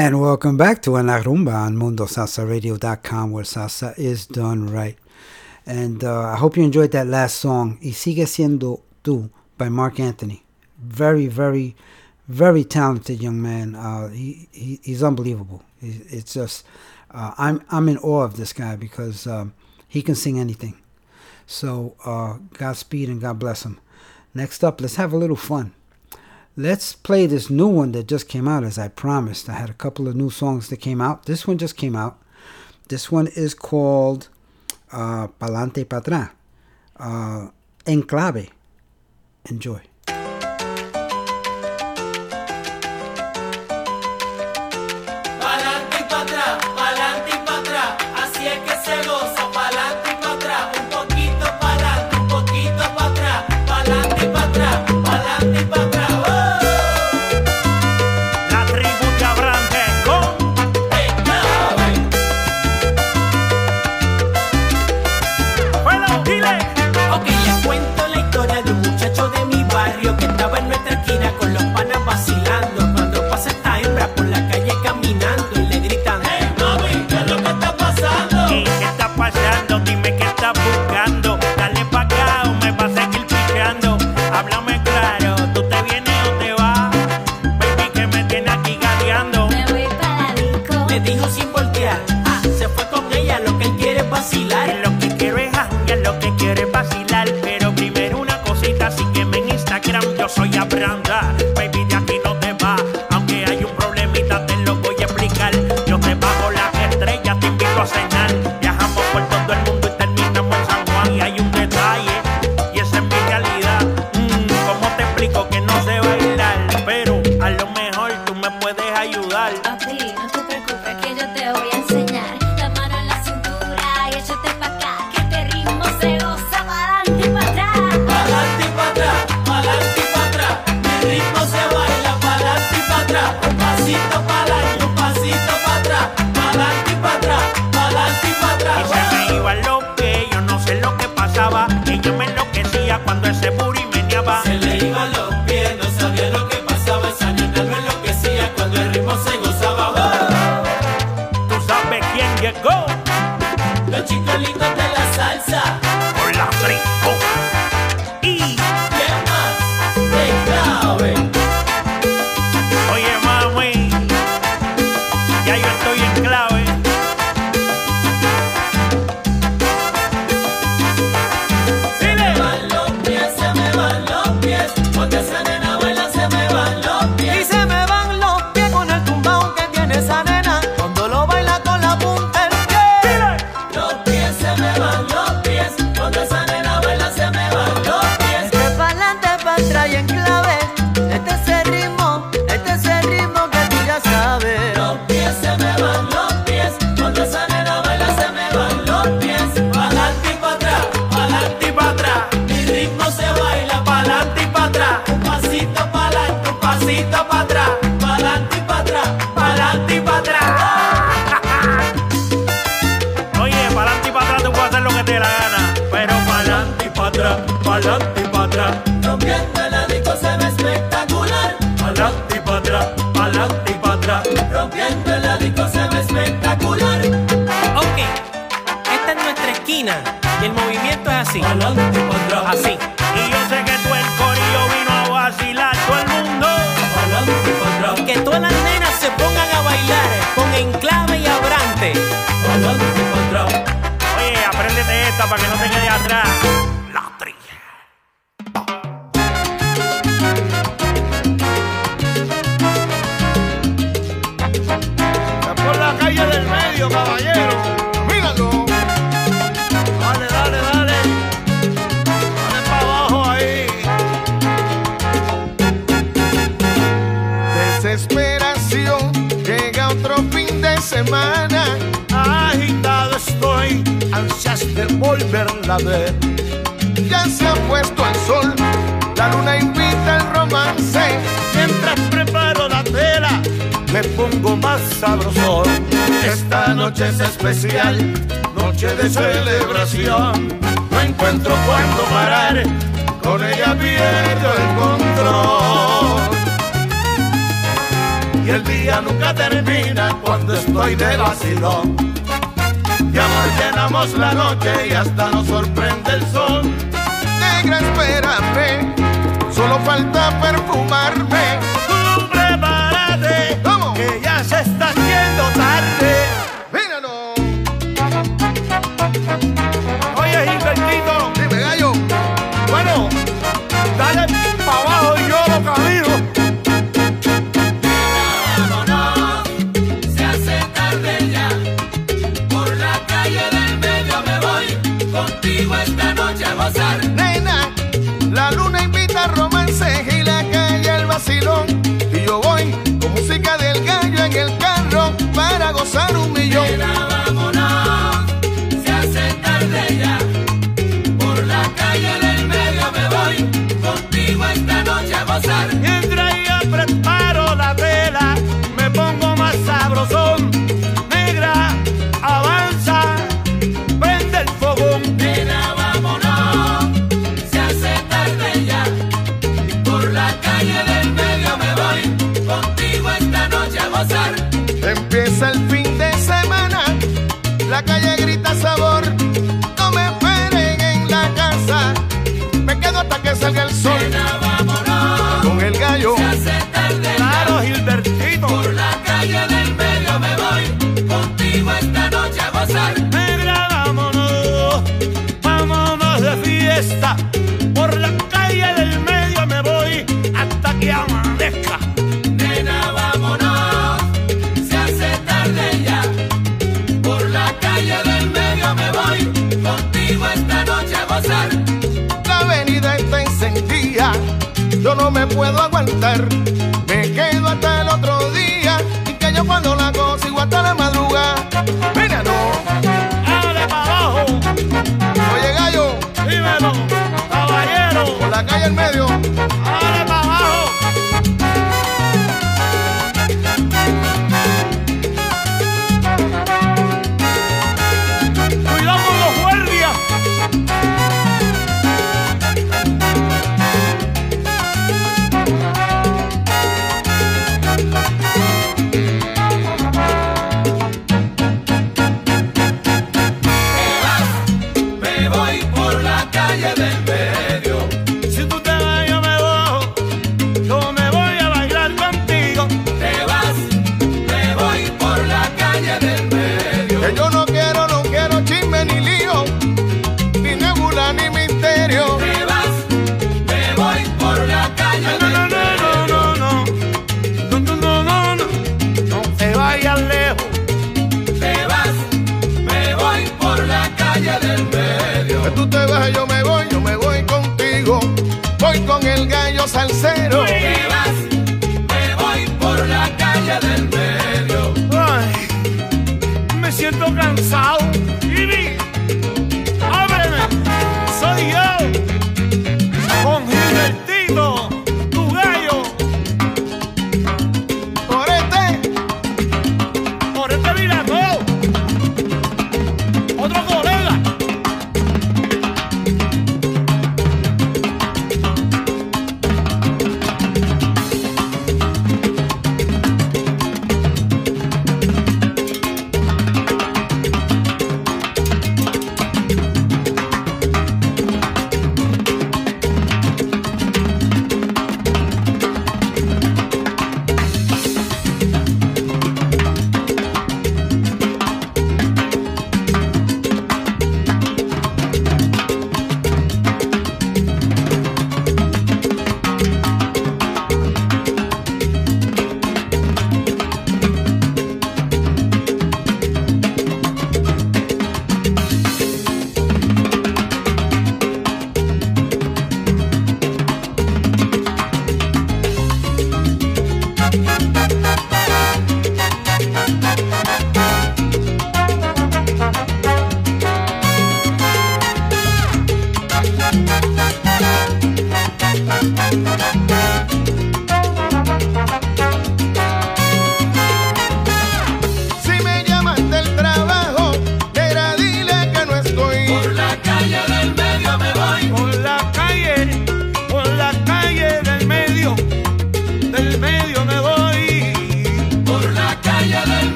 And welcome back to La Rumba on MundoSalsaRadio.com, where salsa is done right. And uh, I hope you enjoyed that last song, Y Sigue Siendo Tú, by Marc Anthony. Very, very, very talented young man. Uh, he, he he's unbelievable. He, it's just uh, I'm I'm in awe of this guy because um, he can sing anything. So uh, Godspeed and God bless him. Next up, let's have a little fun. Let's play this new one that just came out, as I promised. I had a couple of new songs that came out. This one just came out. This one is called uh, Palante Patra, uh, N'Klabe. Enjoy.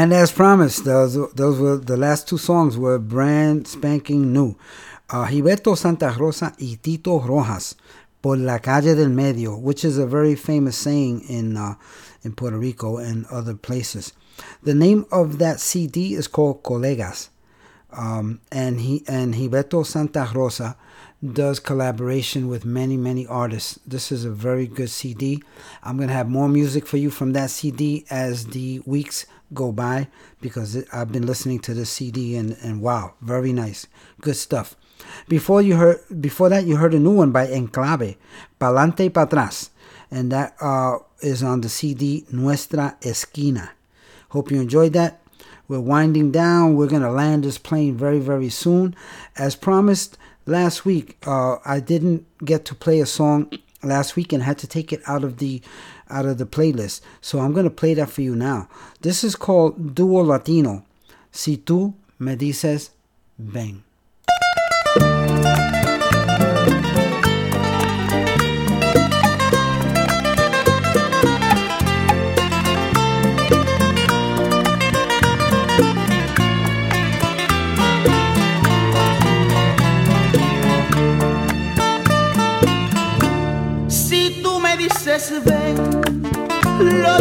And as promised, those those were the last two songs were brand spanking new. uh, Gilberto Santa Rosa y Tito Rojas por la calle del medio, which is a very famous saying in uh, in Puerto Rico and other places. The name of that CD is called Colegas, um, and he and Gilberto Santa Rosa does collaboration with many many artists. This is a very good CD. I'm gonna have more music for you from that CD as the weeks go by because I've been listening to the CD and and wow, very nice, good stuff. Before you heard before that you heard a new one by N'Klabe, Palante Patras, and that uh, is on the CD Nuestra Esquina. Hope you enjoyed that. We're winding down. We're gonna land this plane very very soon, as promised last week. Uh, I didn't get to play a song last week and had to take it out of the out of the playlist. So I'm gonna play that for you now. This is called Duo Latino. Si tú me dices ven.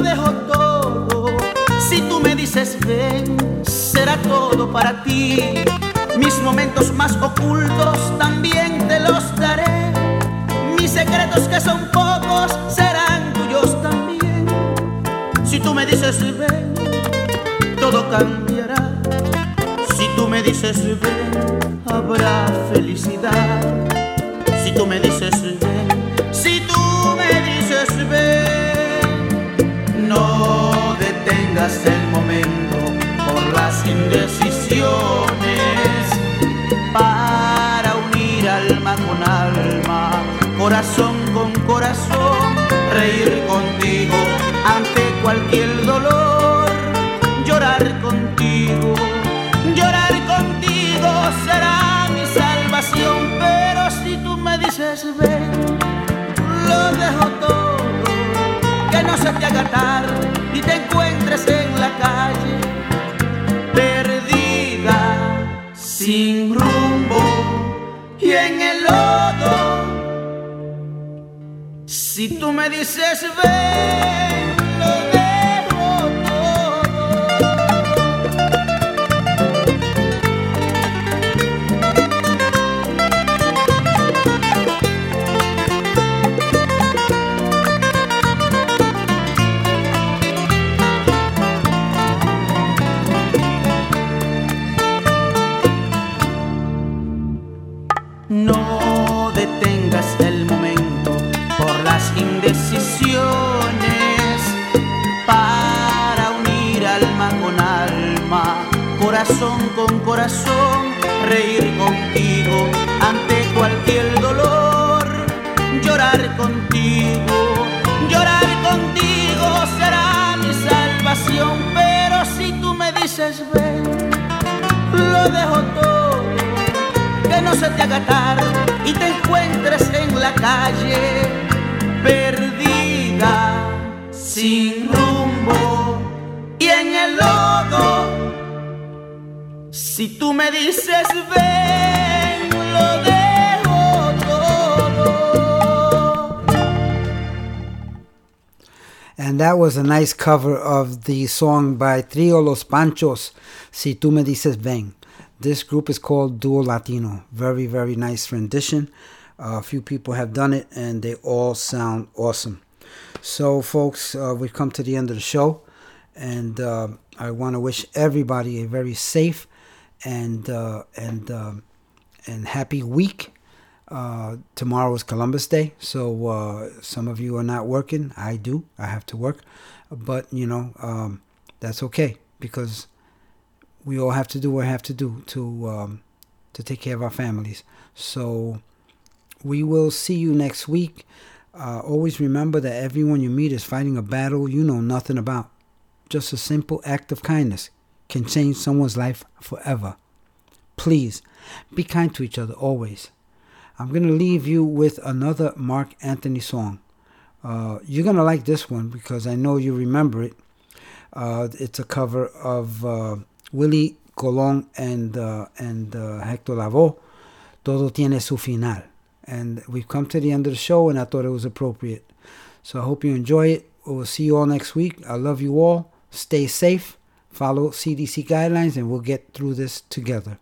Dejo todo. Si tú me dices ven, será todo para ti. Mis momentos más ocultos también te los daré. Mis secretos que son pocos serán tuyos también. Si tú me dices ven, todo cambiará. Si tú me dices ven, habrá felicidad. Si tú me dices no detengas el momento por las indecisiones. Para unir alma con alma, corazón con corazón, reír contigo ante cualquier dolor, llorar contigo, llorar contigo será mi salvación, pero si tú me dices ven, y te encuentres en la calle, perdida, sin rumbo y en el lodo. Si tú me dices ven, No detengas el momento por las indecisiones para unir alma con alma, corazón con corazón, reír contigo ante cualquier dolor, llorar contigo, llorar contigo será mi salvación, pero si tú me dices ven, lo dejo todo que no se te haga y te encuentres en la calle perdida, sin rumbo y en el lodo. Si tú me dices ven, lo dejo todo. And that was a nice cover of the song by Trio Los Panchos, Si Tú Me Dices Ven. This group is called Duo Latino. Very, very nice rendition. Uh, a few people have done it and they all sound awesome. So, folks, uh, we've come to the end of the show. And uh, I want to wish everybody a very safe and uh, and um and happy week. Uh, tomorrow is Columbus Day, so uh, some of you are not working. I do. I have to work, but you know um, that's okay because we all have to do what we have to do to um, to take care of our families. So we will see you next week. Uh, always remember that everyone you meet is fighting a battle you know nothing about. Just a simple act of kindness can change someone's life forever. Please be kind to each other always. I'm going to leave you with another Marc Anthony song. Uh, you're going to like this one because I know you remember it. Uh, it's a cover of Willie Colón and, uh, and uh, Hector Lavoe, todo tiene su final. And we've come to the end of the show, and I thought it was appropriate. So I hope you enjoy it. We'll see you all next week. I love you all. Stay safe, follow CDC guidelines, and we'll get through this together.